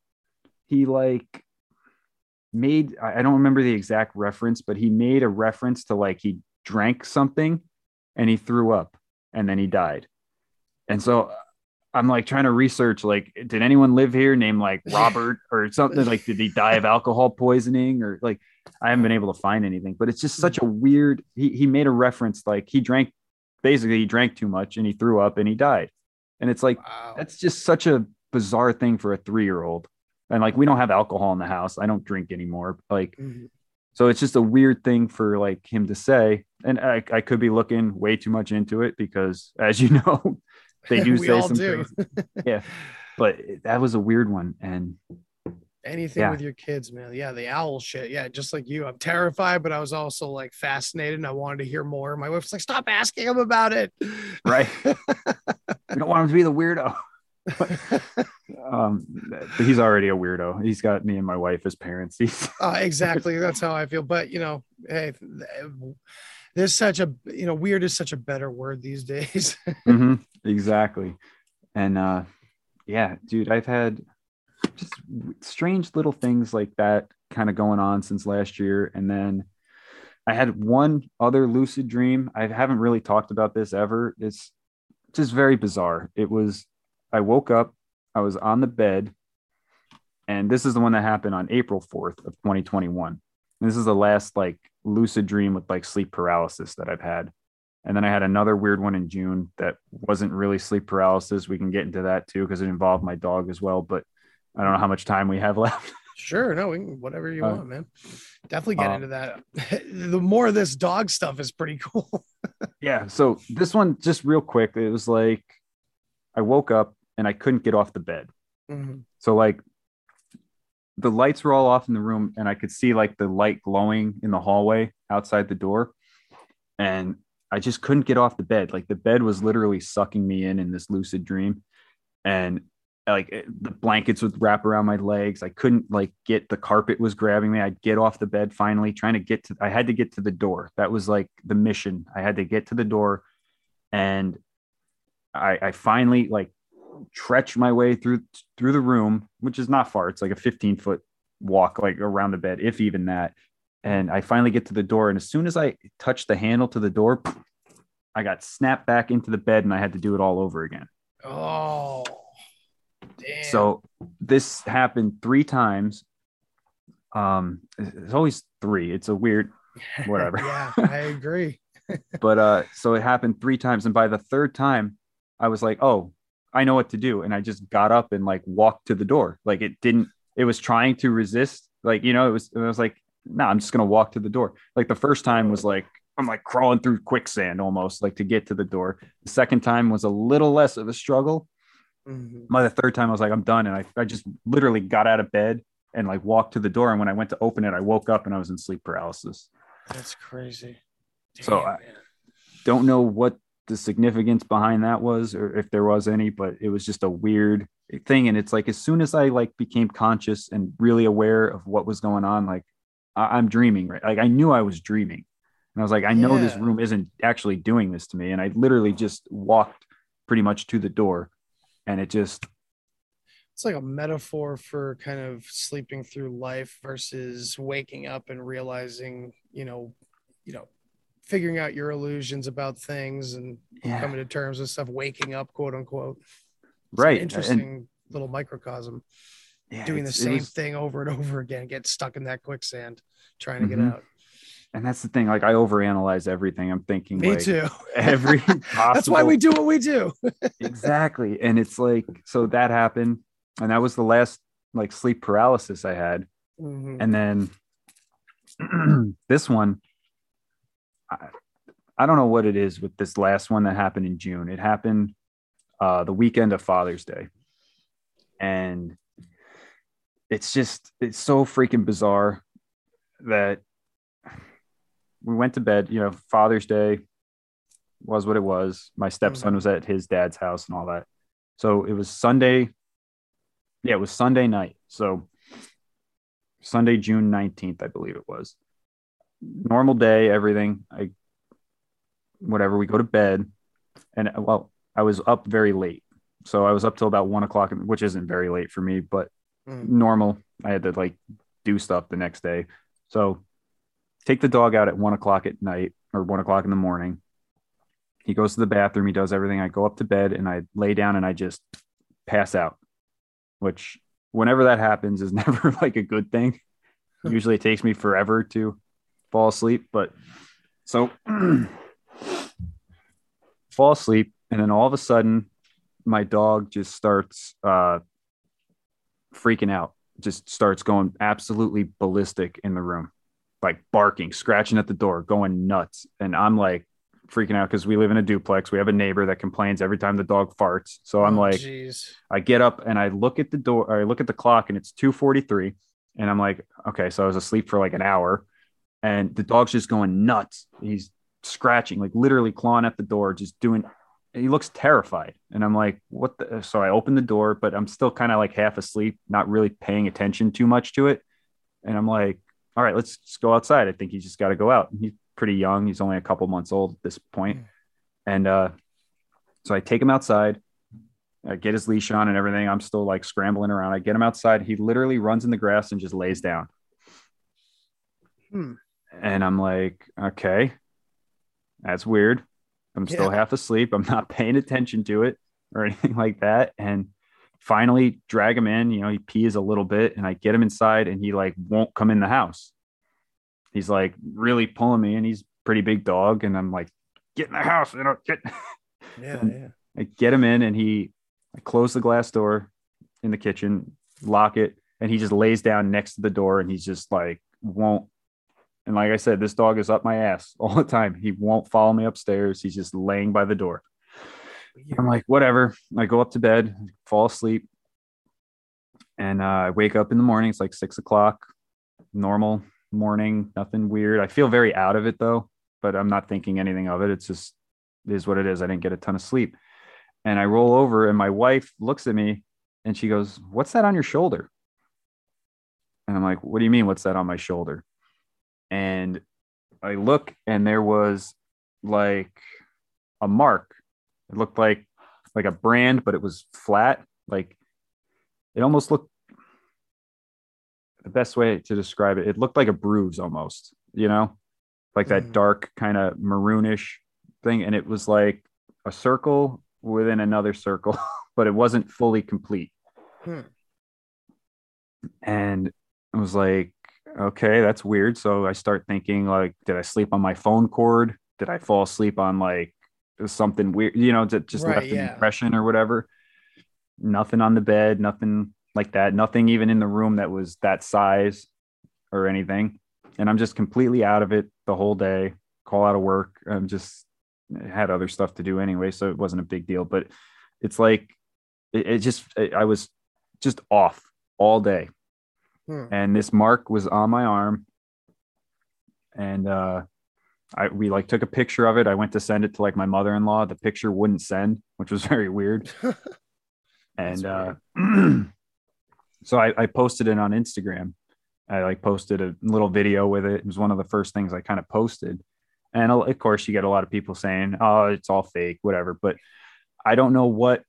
he like made, I I don't remember the exact reference, but he made a reference to like he drank something and he threw up and then he died. And so I'm like trying to research like, did anyone live here named like Robert or something? Like, did he die of alcohol poisoning or like, I haven't been able to find anything, but it's just such a weird. He he made a reference like he drank, basically he drank too much and he threw up and he died, and it's like Wow. that's just such a bizarre thing for a three year old. And like we don't have alcohol in the house. I don't drink anymore. Like Mhm. so it's just a weird thing for like him to say. And I, I could be looking way too much into it because as you know, they do say some do. crazy- yeah. But that was a weird one. And Anything Yeah. with your kids, man. Yeah, the owl shit. Yeah, just like you. I'm terrified, but I was also like fascinated and I wanted to hear more. My wife's like, stop asking him about it. right. we don't want him to be the weirdo. um but he's already a weirdo. He's got me and my wife as parents. He's Uh, exactly. That's how I feel. But you know, hey, there's such a you know, weird is such a better word these days. Mhm, exactly. And uh yeah, dude, I've had just strange little things like that kind of going on since last year. And then I had one other lucid dream. I haven't really talked about this ever. It's just very bizarre. It was I woke up, I was on the bed, and this is the one that happened on April 4th of 2021. And this is the last like lucid dream with like sleep paralysis that I've had. And then I had another weird one in June that wasn't really sleep paralysis. We can get into that too because it involved my dog as well. But I don't know how much time we have left. sure, no, we can, whatever you Uh, want, man. Definitely get uh, into that. the more of this dog stuff is pretty cool. yeah. So this one, just real quick, it was like I woke up and I couldn't get off the bed. Mhm. So like the lights were all off in the room and I could see like the light glowing in the hallway outside the door. And I just couldn't get off the bed. Like the bed was literally sucking me in in this lucid dream. And like it- the blankets would wrap around my legs. I couldn't like get the carpet was grabbing me. I'd get off the bed finally, trying to get to I had to get to the door. That was like the mission. I had to get to the door and I, I finally like stretch my way through through the room, which is not far. It's like a 15 foot walk, like around the bed, if even that. And I finally get to the door, and as soon as I touch the handle to the door, I got snapped back into the bed, and I had to do it all over again. Oh, damn. So this happened three times. Um, it's always three. It's a weird, whatever. yeah, I agree. but uh, so it happened three times, and by the third time, I was like, oh, I know what to do, and I just got up and like walked to the door. Like it didn't. It was trying to resist. Like you know, it was. It was like, no, I'm just gonna walk to the door. Like the first time was like. I'm like crawling through quicksand almost like to get to the door. The second time was a little less of a struggle. Mhm. By the third time, I was like, I'm done. And I, I just literally got out of bed and like walked to the door. And when I went to open it, I woke up and I was in sleep paralysis. That's crazy. So I- man. don't know what the significance behind that was or if there was any but it was just a weird thing. And it's like as soon as i like became conscious and really aware of what was going on like I- i'm dreaming right? Like i knew i was dreaming. And i was like i know this room isn't actually doing this to me. And i literally just walked pretty much to the door. And it just it's like a metaphor for kind of sleeping through life versus waking up and realizing, you know, you know, figuring out your illusions about things and yeah coming to terms with stuff, waking up, quote unquote. It's right An And- interesting little microcosm. yeah, doing the same thing over and over again, get stuck in that quicksand, trying to get Mhm. out. and that's the thing like i overanalyze everything i'm thinking Me like, too. every That's why we do what we do. exactly and it's like so that happened and that was the last like sleep paralysis i had Mhm. and then this one I, I don't know what it is with this last one that happened in June. It happened uh, the weekend of Father's Day, and it's just it's so freaking bizarre that we went to bed. You know, Father's Day was what it was. My stepson mm-hmm. was at his dad's house and all that. So it was Sunday. Yeah, it was Sunday night. So Sunday, June 19th, I believe it was. Normal day, everything. I whatever, we go to bed. And well, I was up very late. So I was up till about one o'clock, which isn't very late for me, but mm. normal. I had to like do stuff the next day. So take the dog out at one o'clock at night or one o'clock in the morning. He goes to the bathroom, he does everything. I go up to bed and I lay down and I just pass out, which whenever that happens is never like a good thing. Usually it takes me forever to fall asleep, but so fall asleep and then all of a sudden my dog just starts uh freaking out, just starts going absolutely ballistic in the room, like barking, scratching at the door, going nuts. And I'm like, freaking out because we live in a duplex. We have a neighbor that complains every time the dog farts. So I'm oh, like, geez. I get up and I look at the door, I look at the clock, and it's 2:43, and I'm like, okay, so I was asleep for like an hour, and the dog's just going nuts. He's scratching, like literally clawing at the door, just doing. He looks terrified, and I'm like, what? The? So I open the door, but I'm still kind of like half asleep, not really paying attention too much to it, and I'm like, all right, let's just go outside. I think he's just got to go out. He's pretty young. He's only a couple months old at this point. Mm. And uh, so I take him outside, I get his leash on and everything. I'm still like scrambling around. I get him outside. He literally runs in the grass and just lays down. Hmm. And I'm like, okay, that's weird. I'm still yeah. half asleep. I'm not paying attention to it or anything like that. And finally drag him in, you know, he pees a little bit and I get him inside and he like won't come in the house he's like really pulling me and he's pretty big dog and i'm like get in the house you know get yeah, yeah. i get him in and he i close the glass door in the kitchen lock it and he just lays down next to the door and he's just like won't and like i said this dog is up my ass all the time he won't follow me upstairs he's just laying by the door i'm like whatever i go up to bed fall asleep and uh, i wake up in the morning it's like six o'clock normal morning, nothing weird. I feel very out of it though, but I'm not thinking anything of it. It's just it is what it is. I didn't get a ton of sleep. And I roll over and my wife looks at me and she goes, What's that on your shoulder? And I'm like, What do you mean, what's that on my shoulder? And I look and there was like a mark. It looked like like a brand, but it was flat. Like it almost looked the best way to describe it, it looked like a bruise almost, you know, like that mm. dark kind of maroonish thing. And it was like a circle within another circle, but it wasn't fully complete. Hmm. And it was like, okay, that's weird. So I start thinking like, did I sleep on my phone cord? Did I fall asleep on like something weird, you know, just right, left an impression or whatever? Nothing on the bed, nothing like that. Nothing even in the room that was that size or anything. And I'm just completely out of it the whole day. Call out of work. I'm just had other stuff to do anyway, so it wasn't a big deal. But it's like it, it just it, I was just off all day, hmm. and this mark was on my arm, and uh, I we like took a picture of it. I went to send it to like my mother in law. The picture wouldn't send, which was very weird. and uh, so I, I posted it on Instagram. I like posted a little video with it. It was one of the first things I kind of posted. And of course, you get a lot of people saying, oh, it's all fake, whatever. But I don't know what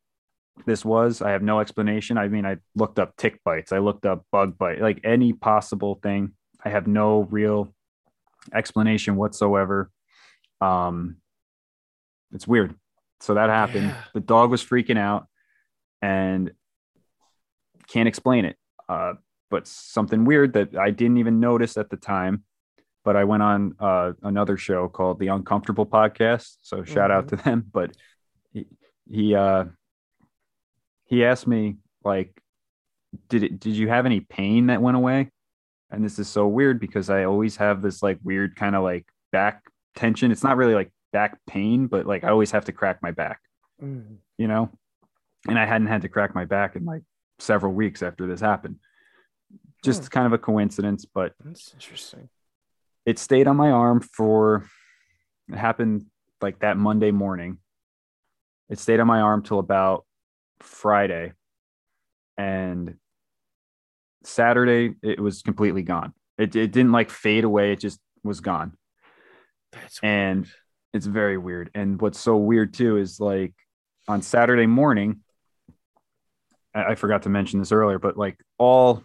this was. I have no explanation. I mean, I looked up tick bites, I looked up bug bite, like any possible thing. I have no real explanation whatsoever. Um, it's weird. So that happened. Yeah. The dog was freaking out. And can't explain it. Uh, but something weird that I didn't even notice at the time. But I went on uh, another show called the Uncomfortable Podcast. So shout mm-hmm. out to them. But he he, uh, he asked me like, did it? Did you have any pain that went away? And this is so weird because I always have this like weird kind of like back tension. It's not really like back pain, but like I always have to crack my back, Mm. you know? And I hadn't had to crack my back in like several weeks after this happened. Just Hmm. kind of a coincidence, but That's interesting. it stayed on my arm for it happened like that Monday morning. It stayed on my arm till about Friday. And Saturday it was completely gone. It, it didn't like fade away, it just was gone. That's And it's very weird. And what's so weird too is like on Saturday morning, I, I forgot to mention this earlier, but like all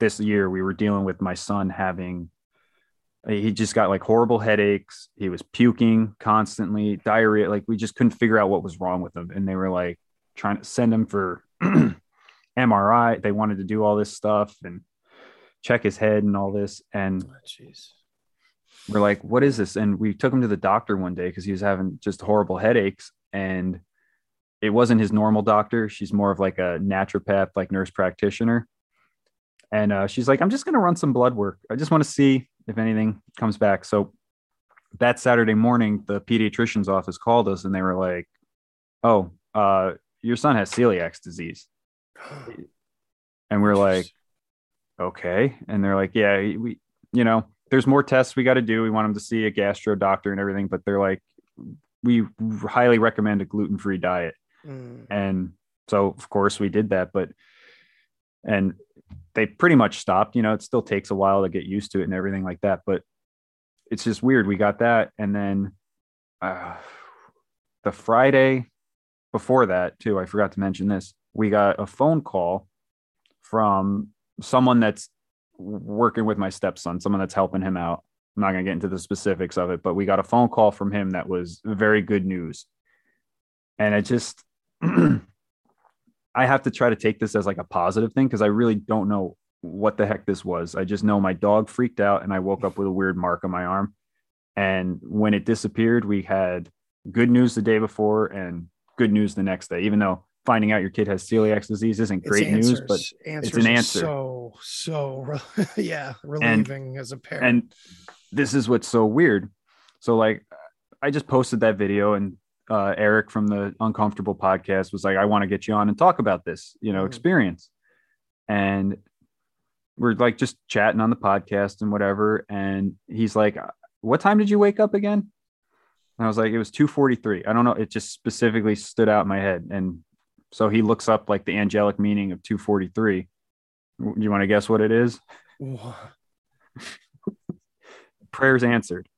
this year we were dealing with my son having he just got like horrible headaches. He was puking constantly, diarrhea. Like we just couldn't figure out what was wrong with him. And they were like trying to send him for MRI. They wanted to do all this stuff and check his head and all this. And Oh, we're like, what is this? And we took him to the doctor one day because he was having just horrible headaches. And it wasn't his normal doctor. She's more of like a naturopath, like nurse practitioner. And uh, she's like, I'm just going to run some blood work. I just want to see if anything comes back. So that Saturday morning, the pediatrician's office called us and they were like, Oh, uh, your son has celiac disease. And we're like, okay. And they're like, yeah, we, you know, there's more tests we got to do. We want him to see a gastro doctor and everything, but they're like, we highly recommend a gluten free diet. Mm. And so, of course, we did that, but, and they pretty much stopped. You know, it still takes a while to get used to it and everything like that, but it's just weird. We got that. And then uh, the Friday before that, too, I forgot to mention this. We got a phone call from someone that's working with my stepson, someone that's helping him out. I'm not going to get into the specifics of it, but we got a phone call from him that was very good news. And it just, I have to try to take this as like a positive thing because I really don't know what the heck this was. I just know my dog freaked out and I woke up with a weird mark on my arm. And when it disappeared, we had good news the day before and good news the next day, even though finding out your kid has celiac disease isn't great news, but it's an answer. So so yeah, relieving as a parent. and this is what's so weird. So like I just posted that video and uh, Eric from the Uncomfortable podcast was like, I want to get you on and talk about this, you know, Mhm. experience. And we're like just chatting on the podcast and whatever. And he's like, What time did you wake up again? And I was like, It was 2:43. I don't know. It just specifically stood out in my head. And so he looks up like the angelic meaning of 243. Do You want to guess what it is? Prayers answered.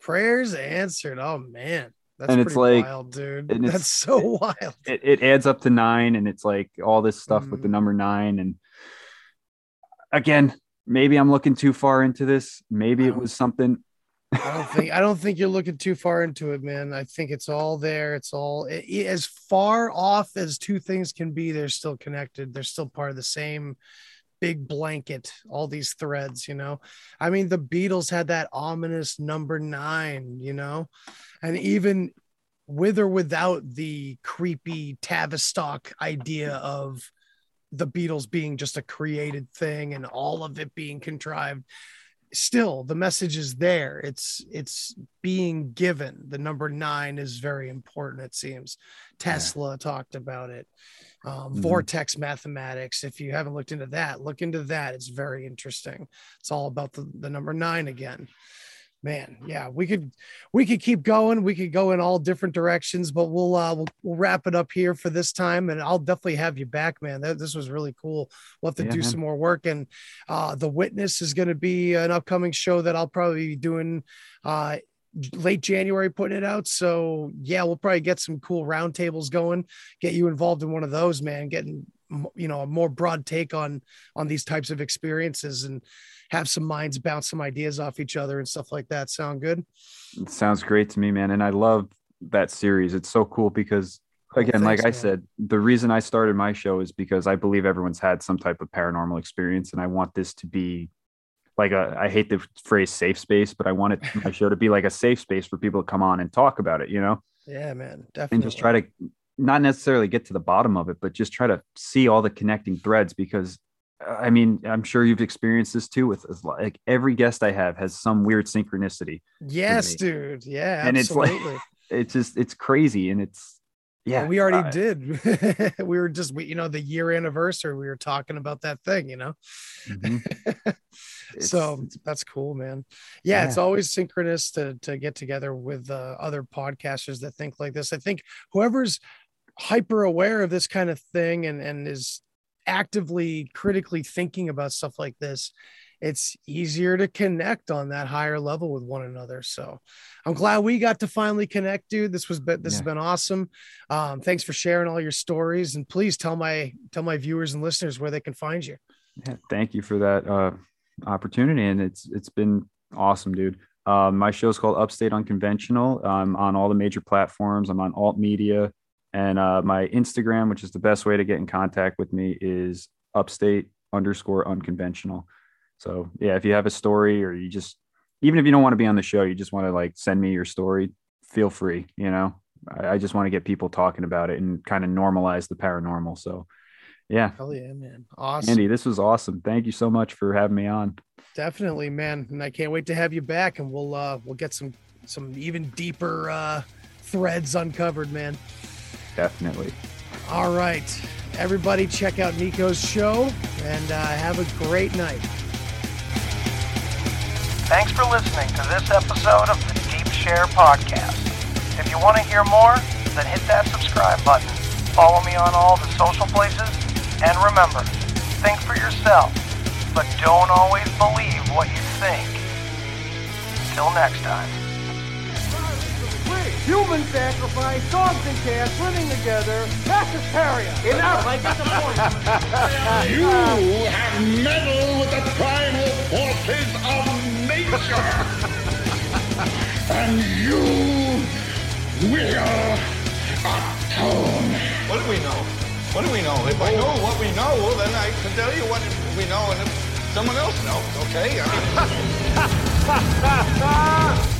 Prayers answered. Oh man. That's And pretty it's like- wild, dude. and it's- That's so wild. it, it adds up to nine and it's like all this stuff with the Mm. number nine and again maybe i'm looking too far into this maybe it was something I don't think I don't think you're looking too far into it, man. I think it's all there. It's all i- i- as far off as two things can be. They're still connected. They're still part of the same big blanket. All these threads, you know. I mean, the Beatles had that ominous number nine, you know, and even with or without the creepy Tavistock idea of the Beatles being just a created thing and all of it being contrived still the message is there. It's it's being given. The number nine is very important it seems. Tesla talked about it. Um, Mhm. vortex mathematics if you haven't looked into that look into that. It's very interesting. It's all about the, the number nine again man yeah we could we could keep going. We could go in all different directions but we'll uh we'll, we'll wrap it up here for this time and i'll definitely have you back man. That, this was really cool. We'll have to Yeah, do man. some more work and uh the witness is going to be an upcoming show that i'll probably be doing uh late january putting it out. So yeah we'll probably get some cool roundtables going get you involved in one of those man getting you know a more broad take on on these types of experiences. And have some minds bounce some ideas off each other and stuff like that. Sound good? It sounds great to me man. And i love that series. It's so cool because Oh, again like thanks, i man. said the reason i started my show is because i believe everyone's had some type of paranormal experience and i want this to be like a i hate the phrase safe space but i want it my show to be like a safe space for people to come on and talk about it you know? Yeah man. Definitely and just try to not necessarily get to the bottom of it, but just try to see all the connecting threads because I mean, I'm sure you've experienced this too. With like every guest I have has some weird synchronicity. Yes, dude. Yeah, and absolutely. it's like it's just it's crazy, and it's yeah. Well, we already uh, did. we were just, we, you know, the year anniversary. We were talking about that thing, you know. mhm. so It's- that's cool, man. Yeah, it's always synchronous to to get together with uh, other podcasters that think like this. I think whoever's hyper aware of this kind of thing and and is actively critically thinking about stuff like this it's easier to connect on that higher level with one another so i'm glad we got to finally connect dude this was this has been awesome um thanks for sharing all your stories and please tell my tell my viewers and listeners where they can find you Yeah, thank you for that uh, opportunity, and it's it's been awesome, dude. Um, my is called Upstate Unconventional. I'm on all the major platforms. I'm on Alt Media, and uh, my Instagram, which is the best way to get in contact with me, is Upstate underscore Unconventional. So yeah, if you have a story, or you just even if you don't want to be on the show, you just want to like send me your story, feel free. You know, I, I just want to get people talking about it and kind of normalize the paranormal. So yeah, hell yeah man awesome Andy, this was awesome. Thank you so much for having me on. definitely man and i can't wait to have you back and we'll uh we'll get some some even deeper uh threads uncovered man Definitely. all right everybody check out Niko's show and uh have a great night Thanks for listening to this episode of the Deep Share Podcast. If you want to hear more, then hit that subscribe button. Follow me on all the social places. And remember, think for yourself, but don't always believe what you think. Till next time. Human sacrifice, dogs and cats living together, mass hysteria. Enough, I get the point. You have meddled with the primal forces of nature. and you will atone. What do we know? What do we know? If I know what we know, well, then I can tell you what we know, and if someone else knows, okay? I mean,